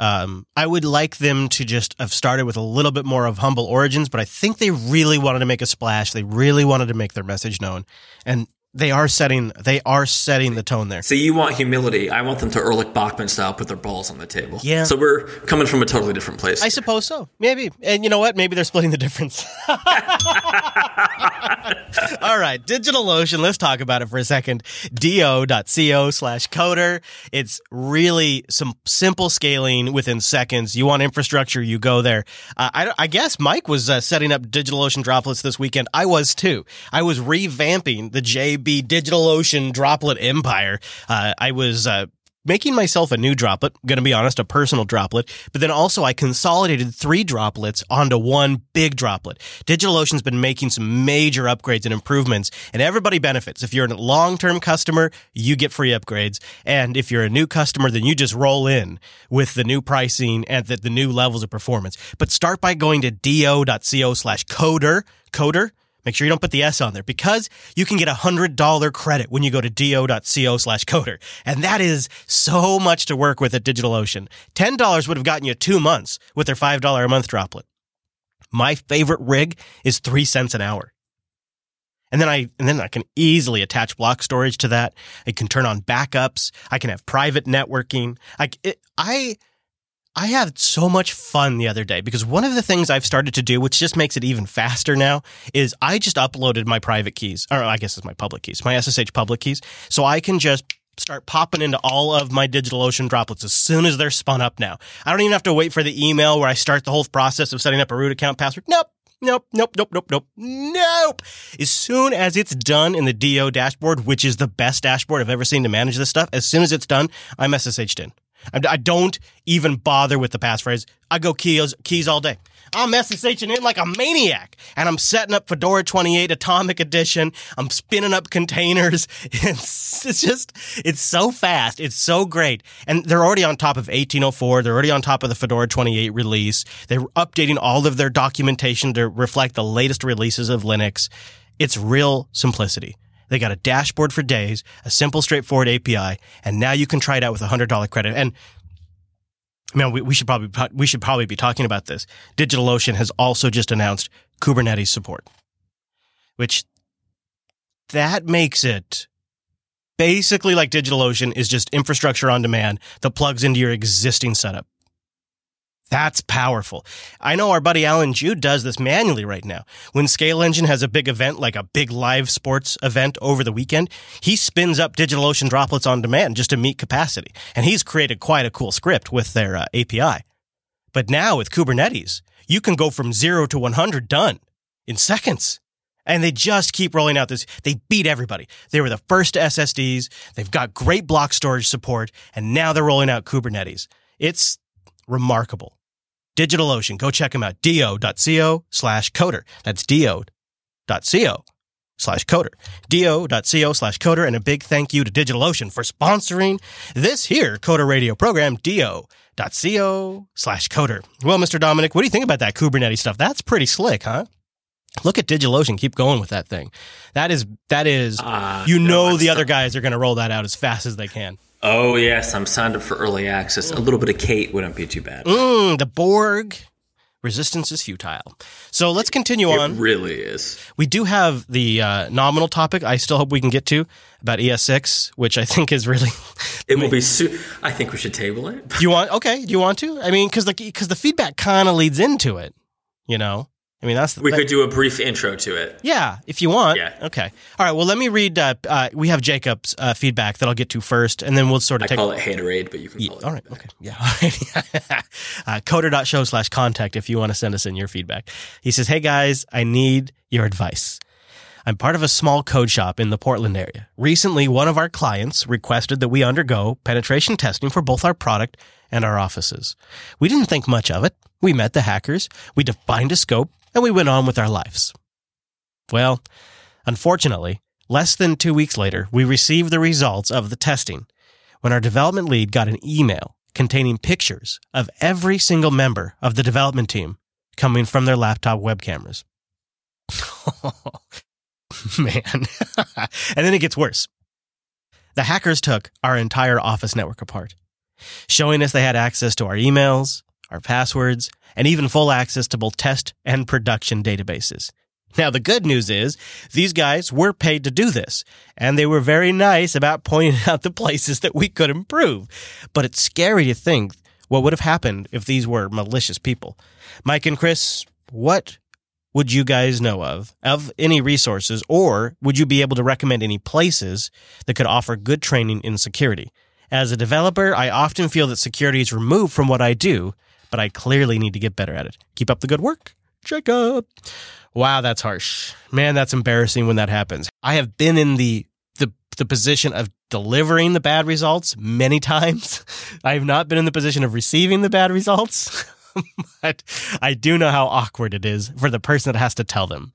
Um, I would like them to just have started with a little bit more of humble origins, but I think they really wanted to make a splash. They really wanted to make their message known, and they are setting they are setting the tone there. So you want humility. I want them to Erlich Bachman style put their balls on the table. Yeah. So we're coming from a totally different place. I suppose so. Maybe, and you know what? Maybe they're splitting the difference. All right, DigitalOcean. Let's talk about it for a second. do.co slash coder. It's really some simple scaling within seconds. You want infrastructure, you go there. Uh, I, I, guess Mike was uh, setting up DigitalOcean droplets this weekend. I was too. I was revamping the JB DigitalOcean droplet empire. Uh, I was uh, making myself a new droplet, going to be honest, a personal droplet, but then also I consolidated three droplets onto one big droplet. DigitalOcean's been making some major upgrades and improvements and everybody benefits. If you're a long-term customer, you get free upgrades. And if you're a new customer, then you just roll in with the new pricing and the, the new levels of performance. But start by going to do.co slash coder, coder, Make sure you don't put the S on there because you can get a hundred dollar credit when you go to do.co slash coder. And that is so much to work with at DigitalOcean. $10 would have gotten you two months with their $5 a month droplet. My favorite rig is three cents an hour. And then I, and then I can easily attach block storage to that. I can turn on backups. I can have private networking. I, it, I, I had so much fun the other day because one of the things I've started to do, which just makes it even faster now, is I just uploaded my private keys, or I guess it's my public keys, my SSH public keys. So I can just start popping into all of my DigitalOcean droplets as soon as they're spun up now. I don't even have to wait for the email where I start the whole process of setting up a root account password. Nope. Nope, nope, nope, nope, nope, nope. As soon as it's done in the DO dashboard, which is the best dashboard I've ever seen to manage this stuff, as soon as it's done, I'm SSH'd in. I, don't even bother with the passphrase. I go keys keys all day. I'm SSHing in like a maniac, and I'm setting up Fedora 28 Atomic Edition. I'm spinning up containers. It's, it's just, it's so fast. It's so great. And they're already on top of 1804. They're already on top of the Fedora 28 release. They're updating all of their documentation to reflect the latest releases of Linux. It's real simplicity. They got a dashboard for days, a simple, straightforward API, and now you can try it out with a hundred dollar credit. And man, we, we should probably we should probably be talking about this. DigitalOcean has also just announced Kubernetes support, which that makes it basically like DigitalOcean is just infrastructure on demand that plugs into your existing setup. That's powerful. I know our buddy Allan Jude does this manually right now. When Scale Engine has a big event, like a big live sports event over the weekend, he spins up DigitalOcean droplets on demand just to meet capacity. And he's created quite a cool script with their uh, API. But now with Kubernetes, you can go from zero to 100 done in seconds. And they just keep rolling out this. They beat everybody. They were the first SSDs. They've got great block storage support. And now they're rolling out Kubernetes. It's remarkable. DigitalOcean. Go check them out. do.co slash coder. That's do.co slash coder. do.co slash coder. And a big thank you to DigitalOcean for sponsoring this here Coder Radio program, do.co slash coder. Well, Mr. Dominic, what do you think about that Kubernetes stuff? That's pretty slick, huh? Look at DigitalOcean. Keep going with that thing. That is, that is, uh, you know, the other guys are going to roll that out as fast as they can. Oh yes, I'm signed up for early access. A little bit of Kate wouldn't be too bad. Mm, the Borg. Resistance is futile. So let's continue it on. It really is. We do have the uh, nominal topic. I still hope we can get to about ES6, which I think is really. it will be. Su- I think we should table it. do you want? Okay. Do you want to? I mean, because the because the feedback kind of leads into it. You know. I mean, that's we that, could do a brief intro to it. Yeah, if you want. Yeah. Okay. All right. Well, let me read. Uh, uh, we have Jacob's uh, feedback that I'll get to first, and then we'll sort of I take. call it haterade, but you can. Yeah, call it all right. Okay. Yeah. uh, coder.show slash contact if you want to send us in your feedback. He says, "Hey guys, I need your advice." I'm part of a small code shop in the Portland area. Recently, one of our clients requested that we undergo penetration testing for both our product and our offices. We didn't think much of it. We met the hackers, we defined a scope, and we went on with our lives. Well, unfortunately, less than two weeks later, we received the results of the testing when our development lead got an email containing pictures of every single member of the development team coming from their laptop web cameras. Man. and then it gets worse. The hackers took our entire office network apart, showing us they had access to our emails, our passwords, and even full access to both test and production databases. Now, the good news is these guys were paid to do this, and they were very nice about pointing out the places that we could improve. But it's scary to think what would have happened if these were malicious people. Mike and Chris, what would you guys know of of any resources or would you be able to recommend any places that could offer good training in security? As a developer, I often feel that security is removed from what I do, but I clearly need to get better at it. Keep up the good work. Jacob. Wow, that's harsh. Man, that's embarrassing when that happens. I have been in the the the position of delivering the bad results many times. I have not been in the position of receiving the bad results. but I do know how awkward it is for the person that has to tell them.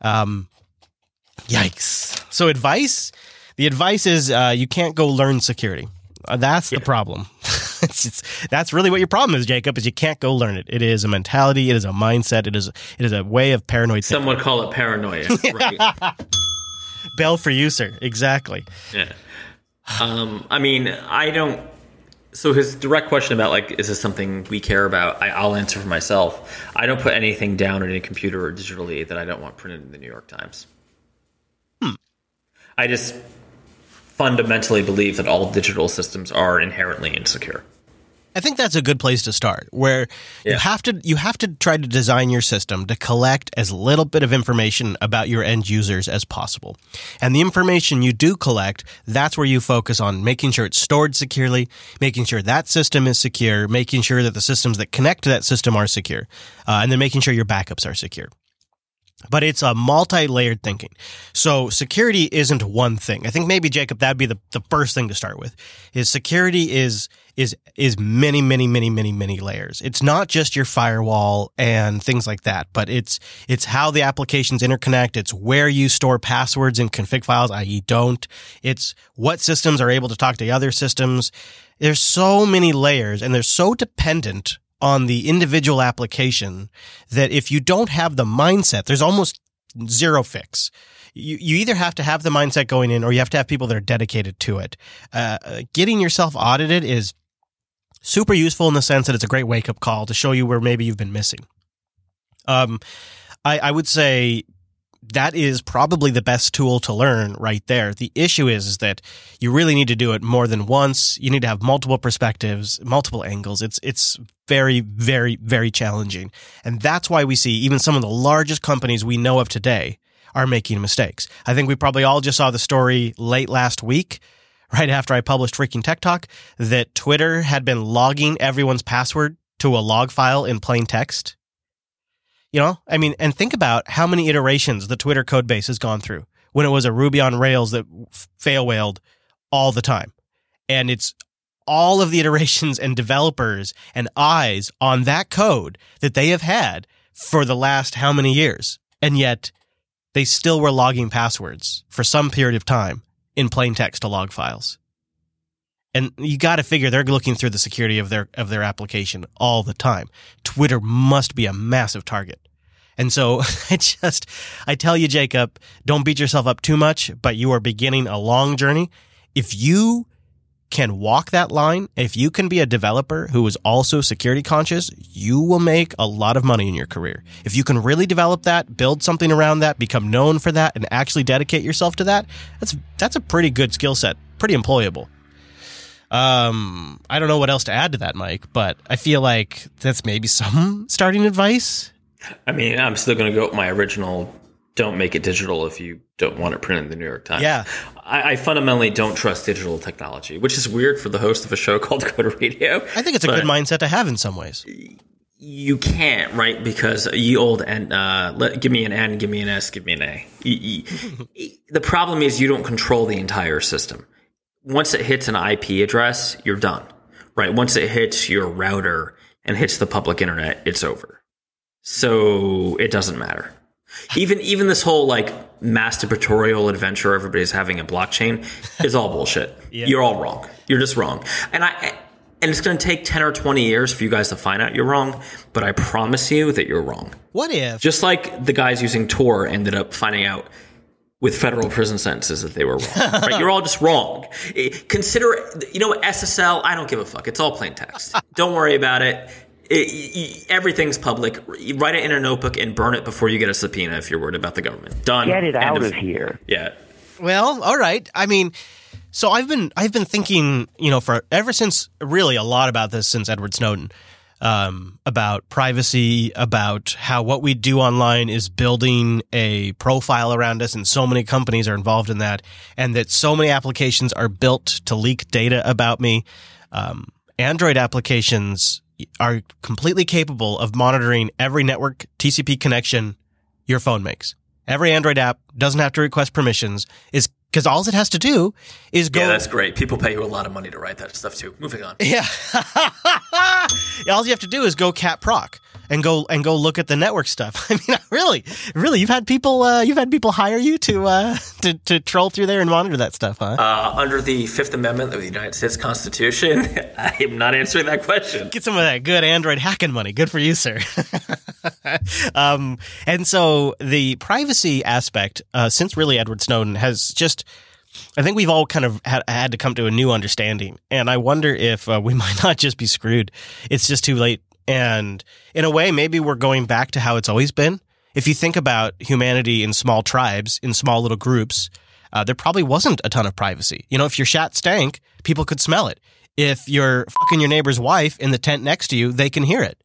Um, yikes. So advice, the advice is uh, you can't go learn security. Uh, that's yeah. the problem. it's, that's really what your problem is, Jacob. Is you can't go learn it. It is a mentality. It is a mindset. It is it is a way of paranoid. Some would call it paranoia. Right? Bell for you, sir. Exactly. Yeah. Um, I mean, I don't so his direct question about like is this something we care about I, will answer for myself i don't put anything down in a computer or digitally that i don't want printed in the new york times hmm. i just fundamentally believe that all digital systems are inherently insecure I think that's a good place to start where yeah. you have to you have to try to design your system to collect as little bit of information about your end users as possible. And the information you do collect, that's where you focus on making sure it's stored securely, making sure that system is secure, making sure that the systems that connect to that system are secure, uh, and then making sure your backups are secure but it's a multi-layered thinking. So security isn't one thing. I think maybe Jacob, that'd be the, the first thing to start with is security is, is, is many, many, many, many, many layers. It's not just your firewall and things like that, but it's, it's how the applications interconnect. It's where you store passwords and config files, i.e. don't. It's what systems are able to talk to other systems. There's so many layers and they're so dependent on the individual application that if you don't have the mindset, there's almost zero fix. You, you either have to have the mindset going in or you have to have people that are dedicated to it. Uh, getting yourself audited is super useful in the sense that it's a great wake up call to show you where maybe you've been missing. Um, I, I would say that is probably the best tool to learn right there. The issue is, is that you really need to do it more than once. You need to have multiple perspectives, multiple angles. It's, it's very, very, very challenging. And that's why we see even some of the largest companies we know of today are making mistakes. I think we probably all just saw the story late last week, right after I published freaking Tech Talk, that Twitter had been logging everyone's password to a log file in plain text you know, I mean, and think about how many iterations the Twitter code base has gone through when it was a Ruby on Rails that fail whaled all the time. And it's all of the iterations and developers and eyes on that code that they have had for the last how many years. And yet they still were logging passwords for some period of time in plain text to log files. And you got to figure they're looking through the security of their of their application all the time. Twitter must be a massive target. And so I just, I tell you, Jacob, don't beat yourself up too much, but you are beginning a long journey. If you can walk that line, if you can be a developer who is also security conscious, you will make a lot of money in your career. If you can really develop that, build something around that, become known for that, and actually dedicate yourself to that, that's, that's a pretty good skill set, pretty employable. Um, I don't know what else to add to that, Mike, but I feel like that's maybe some starting advice. I mean, I'm still going to go with my original. Don't make it digital if you don't want it printed in the New York Times. Yeah, I, I fundamentally don't trust digital technology, which is weird for the host of a show called Coder Radio. I think it's a good mindset to have in some ways. You can't, right? Because you old and uh, let, give me an N, give me an S, give me an A. the problem is you don't control the entire system once it hits an IP address, you're done, right? Once it hits your router and hits the public internet, it's over. So it doesn't matter. Even even this whole like masturbatorial adventure everybody's having a blockchain is all bullshit. yeah. You're all wrong. You're just wrong. And I and it's going to take 10 or 20 years for you guys to find out you're wrong, but I promise you that you're wrong. What if? Just like the guys using Tor ended up finding out with federal prison sentences that they were wrong. Right? You're all just wrong. Eh, consider, you know, SSL. I don't give a fuck. It's all plain text. don't worry about it. It, everything's public. Write it in a notebook and burn it before you get a subpoena if you're worried about the government. Done. Get it out of, of here. Yeah. Well, all right. I mean, so I've been I've been thinking, you know, for ever since really a lot about this since Edward Snowden. um, about privacy, about how what we do online is building a profile around us, and so many companies are involved in that, and that so many applications are built to leak data about me. Um, Android applications are completely capable of monitoring every network TCP connection your phone makes. Every Android app doesn't have to request permissions is because all it has to do is go. Yeah, that's great. People pay you a lot of money to write that stuff too. Moving on. Yeah. all you have to do is go cat proc and go and go look at the network stuff. I mean, really, really, you've had people uh, you've had people hire you to uh, to to troll through there and monitor that stuff, huh? Uh, under the Fifth Amendment of the United States Constitution, I am not answering that question. Get some of that good Android hacking money. Good for you, sir. um, and so the privacy aspect, uh, since really Edward Snowden has just I think we've all kind of had, had, to come to a new understanding. And I wonder if uh, we might not just be screwed. It's just too late and in a way, maybe we're going back to how it's always been. If you think about humanity in small tribes, in small little groups, uh, there probably wasn't a ton of privacy. You know, if your shat stank, people could smell it. If you're fucking your neighbor's wife in the tent next to you, they can hear it.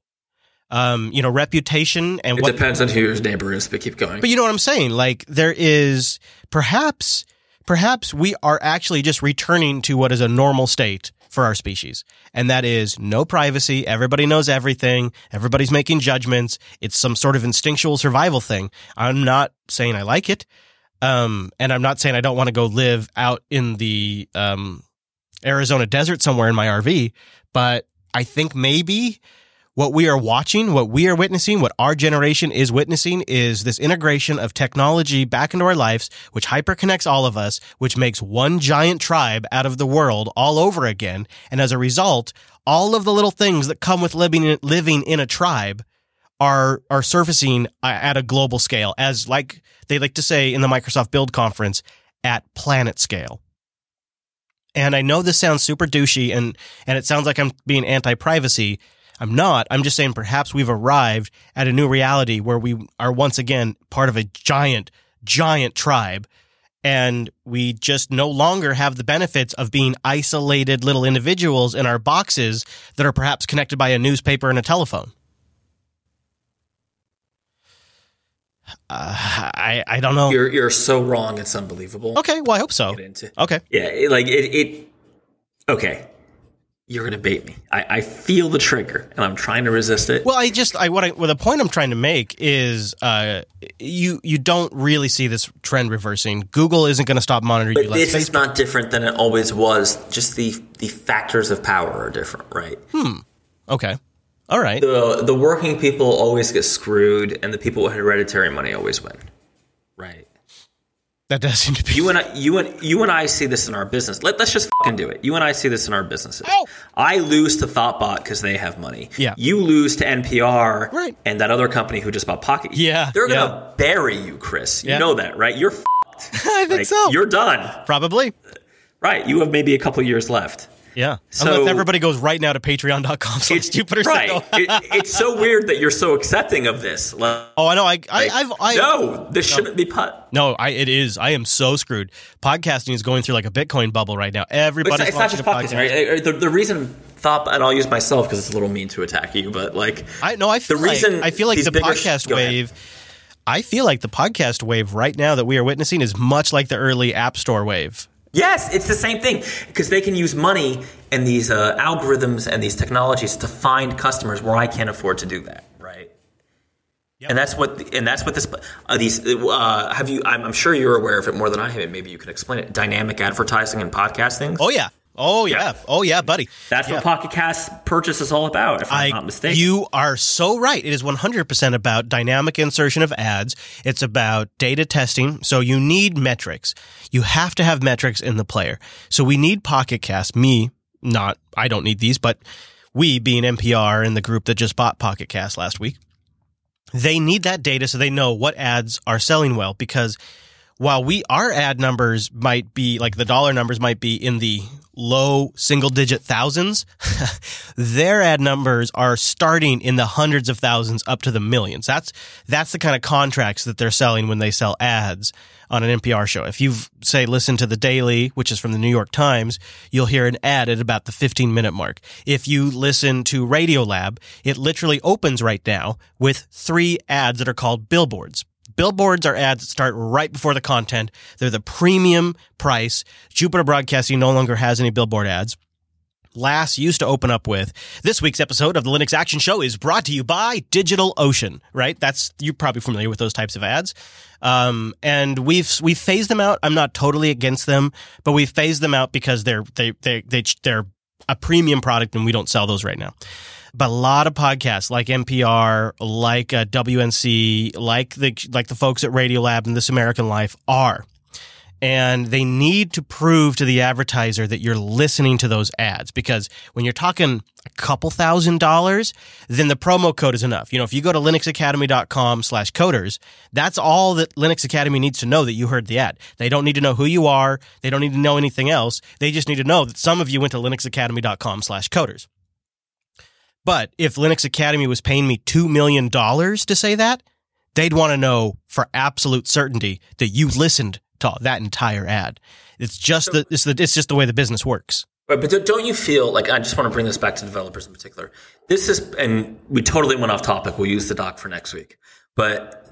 Um, you know, reputation and it what depends on who your neighbor is, but keep going. But you know what I'm saying? Like there is perhaps, perhaps we are actually just returning to what is a normal state for our species. And that is no privacy. Everybody knows everything. Everybody's making judgments. It's some sort of instinctual survival thing. I'm not saying I like it. Um, and I'm not saying I don't want to go live out in the, um, Arizona desert somewhere in my RV, but I think maybe what we are watching, what we are witnessing, what our generation is witnessing is this integration of technology back into our lives, which hyperconnects all of us, which makes one giant tribe out of the world all over again. And as a result, all of the little things that come with living in, living in a tribe are are surfacing at a global scale as like they like to say in the Microsoft Build conference at planet scale. And I know this sounds super douchey and and it sounds like I'm being anti-privacy, I'm not. I'm just saying perhaps we've arrived at a new reality where we are once again part of a giant, giant tribe. And we just no longer have the benefits of being isolated little individuals in our boxes that are perhaps connected by a newspaper and a telephone. Uh, I I don't know. You're you're so wrong. It's unbelievable. Okay, well I hope so. Okay. Yeah, like it, it. Okay, you're going to bait me. I, I, feel the trigger, and I'm trying to resist it. Well, I just I what I well, the point I'm trying to make is uh, you you don't really see this trend reversing. Google isn't going to stop monitoring but you. Like this Facebook. is not different than it always was. Just the the factors of power are different, right? Hmm. Okay. All right. The the working people always get screwed, and the people with hereditary money always win. Right. That does seem to be. You and I, you and you and I see this in our business. Let, us just fucking do it. You and I see this in our businesses. Oh. I lose to Thoughtbot because they have money. Yeah. You lose to NPR. Right. And that other company who just bought Pocket. Yeah. They're gonna yeah. bury you, Chris. You yeah. know that, right? You're. Fucked. I think like, so. You're done. Probably. Right. You have maybe a couple years left. Yeah. So, Unless everybody goes right now to patreon.com slash Jupiter. Right. it, it's so weird that you're so accepting of this. Like, oh, I know. I, I, like, I've, I, no, this no. shouldn't be put. No, I, it is. I am so screwed. Podcasting is going through like a Bitcoin bubble right now. Everybody's it's, not, it's not just podcasting, podcast. right? The, the reason thought, and I'll use myself because it's a little mean to attack you, but like, I no, I feel the reason like, I feel like the podcast sh- wave. I feel like the podcast wave right now that we are witnessing is much like the early App Store wave. Yes, it's the same thing because they can use money and these uh, algorithms and these technologies to find customers where I can't afford to do that, right? Yep. And that's what and that's what this uh, these uh, have you. I'm, I'm, sure you're aware of it more than I am. Maybe you can explain it. Dynamic advertising and podcasting. Oh yeah, Oh yeah. Oh yeah, buddy. That's yeah. what Pocket Cast purchase is all about, if I'm I, not mistaken. You are so right. It is 100% about dynamic insertion of ads. It's about data testing. So you need metrics. You have to have metrics in the player. So we need Pocket Cast. Me, not, I don't need these, but we being NPR and the group that just bought Pocket Cast last week, they need that data so they know what ads are selling well because while we our ad numbers might be like the dollar numbers might be in the low single digit thousands, their ad numbers are starting in the hundreds of thousands up to the millions. That's that's the kind of contracts that they're selling when they sell ads. on an NPR show. If you've say listened to the Daily, which is from the New York Times, you'll hear an ad at about the 15 minute mark. If you listen to Radiolab, it literally opens right now with three ads that are called billboards. Billboards are ads that start right before the content. They're the premium price. Jupiter Broadcasting no longer has any billboard ads. Last used to open up with this week's episode of the Linux Action Show is brought to you by DigitalOcean, right? That's you're probably familiar with those types of ads. Um, and we've we've phased them out. I'm not totally against them, but we've phased them out because they're they they they they're a premium product and we don't sell those right now. But a lot of podcasts like NPR, like uh, WNC, like the like the folks at Radiolab and This American Life are. And they need to prove to the advertiser that you're listening to those ads because when you're talking a couple thousand dollars then the promo code is enough. You know if you go to linuxacademy.com slash coders that's all that linux academy needs to know that you heard the ad. They don't need to know who you are. They don't need to know anything else. They just need to know that some of you went to linuxacademy.com slash coders but if linux academy was paying me $2 million to say that they'd want to know for absolute certainty that you listened to that entire ad. It's just the it's the it's just the way the business works. Right, but don't you feel like I just want to bring this back to developers in particular? This is, and we totally went off topic. We'll use the doc for next week. But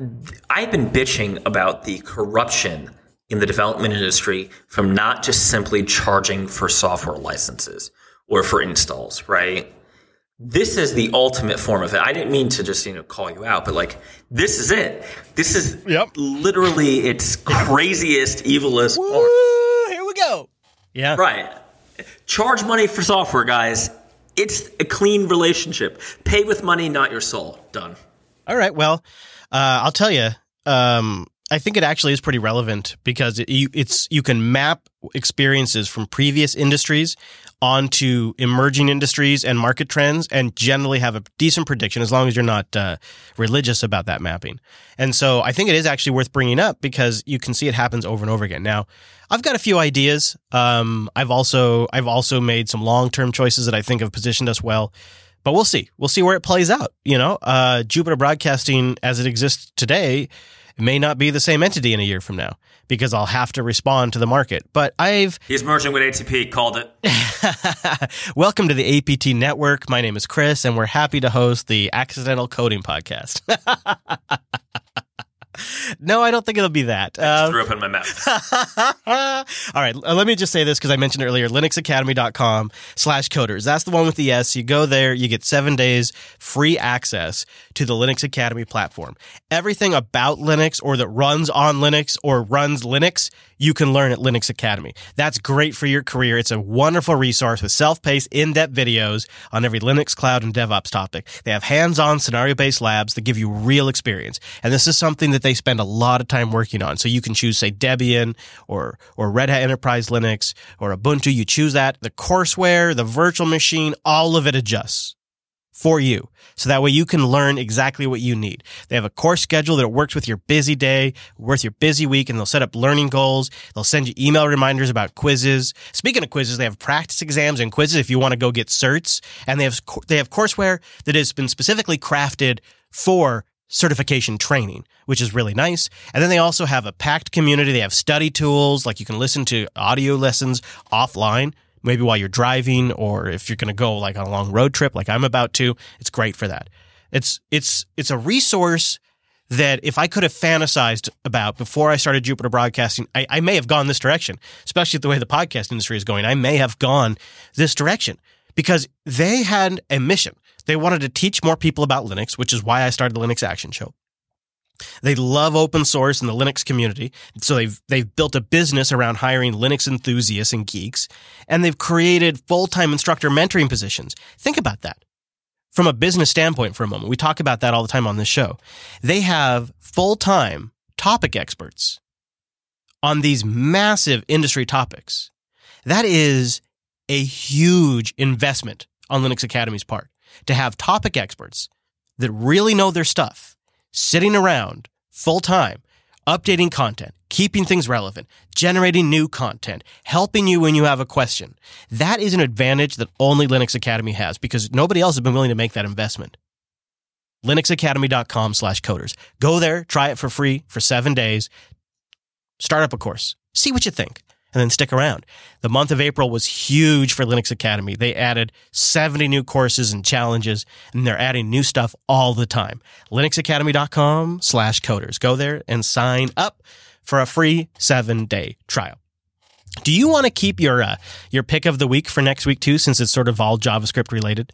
I've been bitching about the corruption in the development industry from not just simply charging for software licenses or for installs, right? This is the ultimate form of it. I didn't mean to just, you know, call you out, but like, this is it. This is yep. literally its craziest, evilest Woo, form. Here we go. Yeah. Right. Charge money for software, guys. It's a clean relationship. Pay with money, not your soul. Done. All right. Well, uh, I'll tell you. Um, I think it actually is pretty relevant because it, you, it's you can map experiences from previous industries onto emerging industries and market trends and generally have a decent prediction as long as you're not uh, religious about that mapping. And so I think it is actually worth bringing up because you can see it happens over and over again. Now, I've got a few ideas. Um, I've also I've also made some long term choices that I think have positioned us well. But we'll see. We'll see where it plays out. You know, uh, Jupiter Broadcasting as it exists today may not be the same entity in a year from now because I'll have to respond to the market. But I've. He's merging with ATP, called it. Welcome to the APT network. My name is Chris, and we're happy to host the Accidental Coding Podcast. no, I don't think it'll be that. I um, threw up in my mouth. all right, let me just say this because I mentioned earlier, linuxacademy.com slash coders. That's the one with the S. You go there, you get seven days free access to the Linux Academy platform. Everything about Linux or that runs on Linux or runs Linux, you can learn at Linux Academy. That's great for your career. It's a wonderful resource with self-paced, in-depth videos on every Linux, cloud, and DevOps topic. They have hands-on scenario-based labs that give you real experience. And this is something that they spend a lot of time working on. So you can choose, say, Debian or, or Red Hat Enterprise Linux or Ubuntu. You choose that. The courseware, the virtual machine, all of it adjusts for you. So that way you can learn exactly what you need. They have a course schedule that works with your busy day, with your busy week, and they'll set up learning goals. They'll send you email reminders about quizzes. Speaking of quizzes, they have practice exams and quizzes if you want to go get certs. And they have, they have courseware that has been specifically crafted for certification training, which is really nice. And then they also have a packed community. They have study tools, like you can listen to audio lessons offline maybe while you're driving or if you're going to go like on a long road trip like I'm about to, it's great for that. It's it's it's a resource that if I could have fantasized about before I started Jupiter Broadcasting, I, I may have gone this direction, especially the way the podcast industry is going. I may have gone this direction because they had a mission. They wanted to teach more people about Linux, which is why I started the Linux Action Show. They love open source and the Linux community. So they've, they've built a business around hiring Linux enthusiasts and geeks, and they've created full-time instructor mentoring positions. Think about that. From a business standpoint for a moment, we talk about that all the time on this show. They have full-time topic experts on these massive industry topics. That is a huge investment on Linux Academy's part to have topic experts that really know their stuff sitting around full time, updating content, keeping things relevant, generating new content, helping you when you have a question. That is an advantage that only Linux Academy has because nobody else has been willing to make that investment. linuxacademy.com slash coders. Go there, try it for free for seven days. Start up a course. See what you think and then stick around. The month of April was huge for Linux Academy. They added 70 new courses and challenges, and they're adding new stuff all the time. linuxacademy.com slash coders. Go there and sign up for a free seven day trial. Do you want to keep your uh, your pick of the week for next week too, since it's sort of all JavaScript related?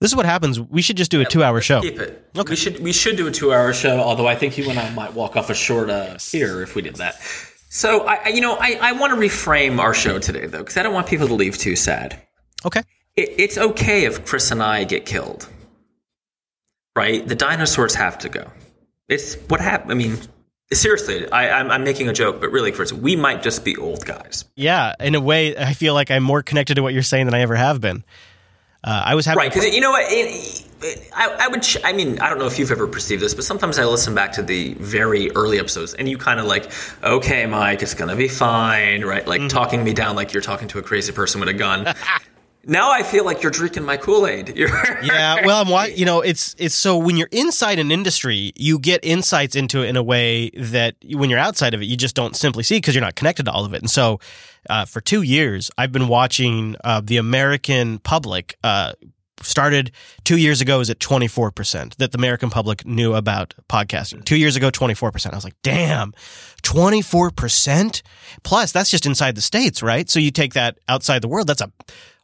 This is what happens. We should just do a two-hour show. Keep it. Okay. We should we should do a two-hour show. Although I think you and I might walk off a short uh, here if we did that. So I, you know, I, I want to reframe our show today though, because I don't want people to leave too sad. Okay. It, it's okay if Chris and I get killed, right? The dinosaurs have to go. It's what happened. I mean, seriously, I, I'm, I'm making a joke, but really, Chris, we might just be old guys. Yeah, in a way, I feel like I'm more connected to what you're saying than I ever have been. Uh, I was having right because you know what. It, I, I, would. I mean, I don't know if you've ever perceived this, but sometimes I listen back to the very early episodes, and you kind of like, okay, Mike, it's gonna be fine, right? Like mm-hmm. talking me down like you're talking to a crazy person with a gun. now I feel like you're drinking my Kool Aid. yeah, well, I'm. You know, it's it's so when you're inside an industry, you get insights into it in a way that when you're outside of it, you just don't simply see because you're not connected to all of it. And so, uh, for two years, I've been watching uh, the American public uh, started two years ago is at 24% that the American public knew about podcasting. Two years ago, 24%. I was like, damn, 24%? Plus, that's just inside the States, right? So you take that outside the world, that's a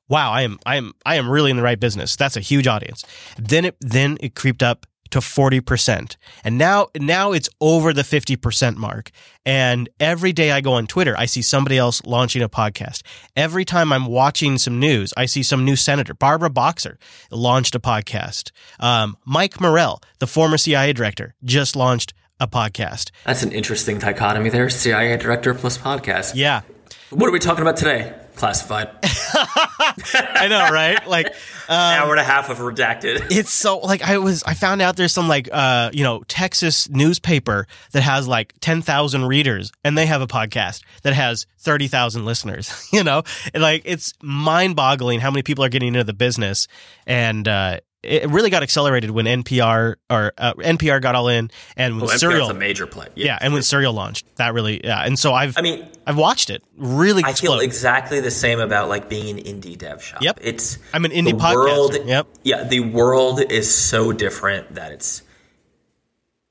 wow, I am I am I am really in the right business. That's a huge audience. Then it then it creeped up to 40%. And now, now it's over the 50% mark. And every day I go on Twitter, I see somebody else launching a podcast. Every time I'm watching some news, I see some new senator. Barbara Boxer launched a podcast. Um, Mike Morell, the former CIA director, just launched a podcast. That's an interesting dichotomy there. CIA director plus podcast. Yeah. What are we talking about today? Classified. I know, right? Like um, hour and a half of redacted. It's so like I was I found out there's some like uh you know Texas newspaper that has like ten thousand readers and they have a podcast that has thirty thousand listeners. You know, and like it's mind boggling how many people are getting into the business and uh it really got accelerated when NPR or uh, NPR got all in and when oh, Serial a major play. Yeah. yeah. and when Serial launched, that really yeah. And so I've I mean I've watched it. Really, I explode. feel exactly the same about like being an indie dev shop. Yep, it's I'm an indie podcast. World, yep, yeah, the world is so different that it's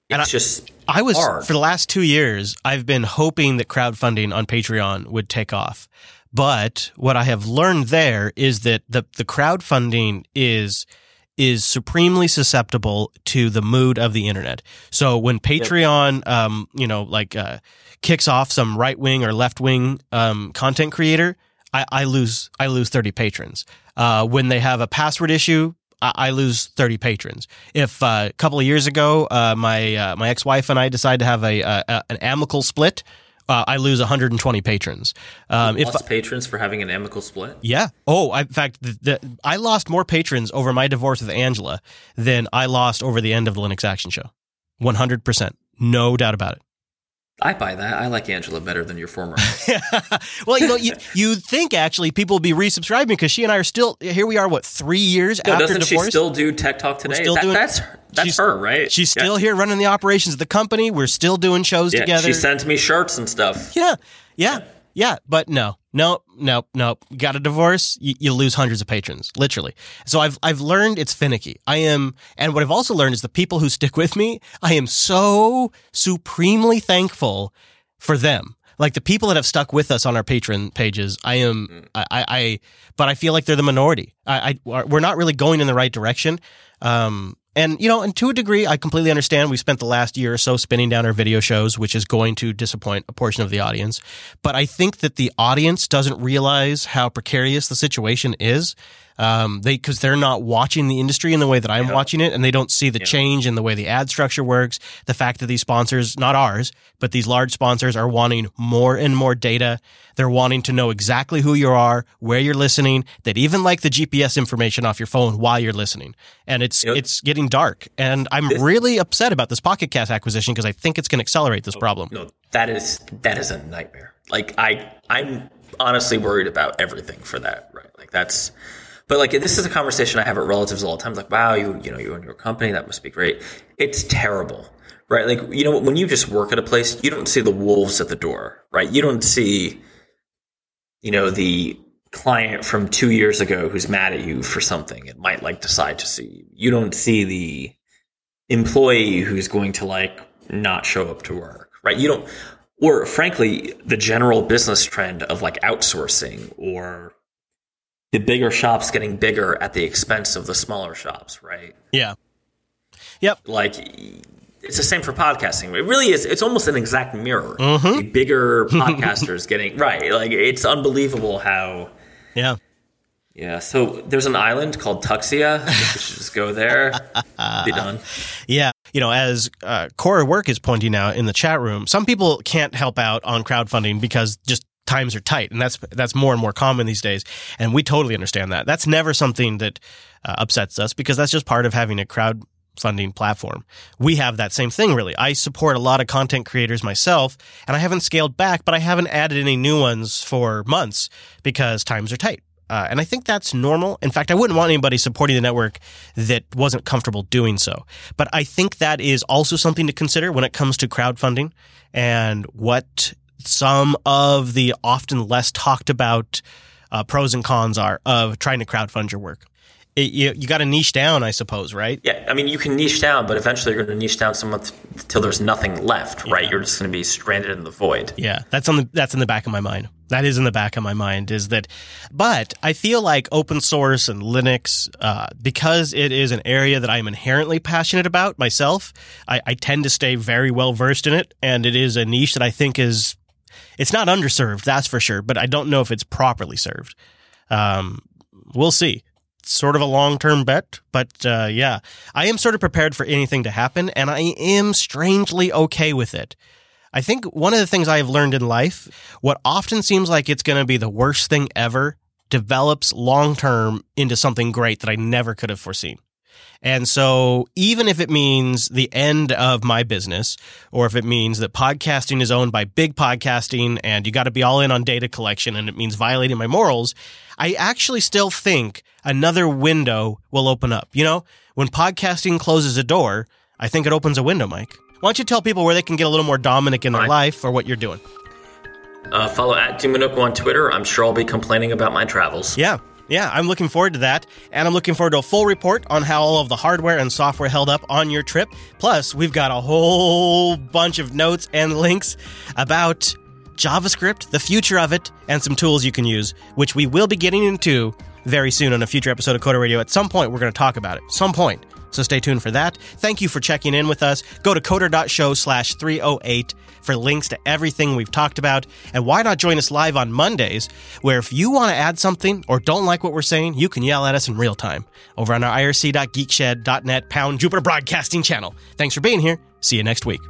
it's I, just I was hard. for the last two years. I've been hoping that crowdfunding on Patreon would take off. But what I have learned there is that the the crowdfunding is is supremely susceptible to the mood of the internet. So when Patreon, yep. um, you know, like uh, kicks off some right wing or left wing um, content creator, I, I, lose I lose thirty patrons. Uh, when they have a password issue, I, I lose thirty patrons. If uh, a couple of years ago, uh, my uh, my ex wife and I decided to have a, a an amicable split uh, I lose 120 patrons. Um, if lost patrons for having an amicable split. Yeah. Oh, I, in fact, the, the, I lost more patrons over my divorce with Angela than I lost over the end of the Linux Action Show. 100 percent, no doubt about it. I buy that. I like Angela better than your former. well, you know, you you think actually people will be resubscribing because she and I are still here. We are what three years no, after doesn't divorce. she still do Tech Talk today? That, doing, that's that's her, right? She's yeah. still here running the operations of the company. We're still doing shows yeah, together. She sends me shirts and stuff. Yeah, yeah, yeah. Yeah, but no, no, no, no. Got a divorce, you, you, lose hundreds of patrons, literally. So I've I've learned it's finicky. I am, and what I've also learned is the people who stick with me. I am so supremely thankful for them. Like the people that have stuck with us on our patron pages, I am, mm. I, I, I but I feel like they're the minority. I, I, we're not really going in the right direction. Um, and, you know, and to a degree, I completely understand. We spent the last year or so spinning down our video shows, which is going to disappoint a portion of the audience. But I think that the audience doesn't realize how precarious the situation is. Um, they, cause they're not watching the industry in the way that I'm yeah. watching it and they don't see the yeah. change in the way the ad structure works. The fact that these sponsors, not ours, but these large sponsors are wanting more and more data. They're wanting to know exactly who you are, where you're listening. They'd even like the GPS information off your phone while you're listening. And it's, yep. it's getting dark. And I'm this, really upset about this Pocket Cast acquisition because I think it's going to accelerate this oh, problem. No, that is, that is a nightmare. Like I, I'm honestly worried about everything for that, right? Like that's, but like this is a conversation I have with relatives all the time. Like, wow, you you know you own your company, that must be great. It's terrible. right? Like, you know, when you just work at a place, you don't see the wolves at the door, right? You don't see, you know, the client from two years ago who's mad at you for something and might like decide to see you. You don't see the employee who's going to like not show up to work, right? You don't, or frankly, the general business trend of like outsourcing or the bigger shops getting bigger at the expense of the smaller shops, right? Yeah. Yep. Like it's the same for podcasting. It really is. It's almost an exact mirror. The bigger podcasters getting right. Like it's unbelievable how. Yeah. Yeah. So there's an island called Tuxia. I we should just go there. Be done. Yeah. You know, as uh, Core Work is pointing out in the chat room, some people can't help out on crowdfunding because just times are tight, and that's that's more and more common these days. And we totally understand that. That's never something that uh, upsets us because that's just part of having a crowdfunding platform. We have that same thing, really. I support a lot of content creators myself, and I haven't scaled back, but I haven't added any new ones for months because times are tight. Uh, and I think that's normal. In fact, I wouldn't want anybody supporting the network that wasn't comfortable doing so. But I think that is also something to consider when it comes to crowdfunding and what some of the often less talked about uh, pros and cons are of trying to crowdfund your work. It, you you got to niche down, I suppose, right? Yeah, I mean, you can niche down, but eventually you're going to niche down somewhat until there's nothing left, right? You're just going to be stranded in the void. Yeah, that's on the that's in the back of my mind. That is in the back of my mind. Is that, but I feel like open source and Linux, uh, because it is an area that I am inherently passionate about myself. I, I tend to stay very well versed in it, and it is a niche that I think is it's not underserved, that's for sure. But I don't know if it's properly served. Um, we'll see. Sort of a long term bet, but uh, yeah, I am sort of prepared for anything to happen, and I am strangely okay with it. I think one of the things I have learned in life, what often seems like it's going to be the worst thing ever, develops long term into something great that I never could have foreseen. And so, even if it means the end of my business, or if it means that podcasting is owned by big podcasting and you got to be all in on data collection and it means violating my morals, I actually still think another window will open up. You know, when podcasting closes a door, I think it opens a window, Mike. Why don't you tell people where they can get a little more Dominick in their life or what you're doing? Uh, follow at dominucco on Twitter. I'm sure I'll be complaining about my travels. Yeah. Yeah, I'm looking forward to that. And I'm looking forward to a full report on how all of the hardware and software held up on your trip. Plus, we've got a whole bunch of notes and links about JavaScript, the future of it, and some tools you can use, which we will be getting into very soon on a future episode of Coder Radio. At some point, we're going to talk about it. Some point. So stay tuned for that. Thank you for checking in with us. Go to coder.show slash 308 for links to everything we've talked about. And why not join us live on Mondays, where if you want to add something or don't like what we're saying, you can yell at us in real time over on our irc.geekshed.net pound Jupiter Broadcasting channel. Thanks for being here. See you next week.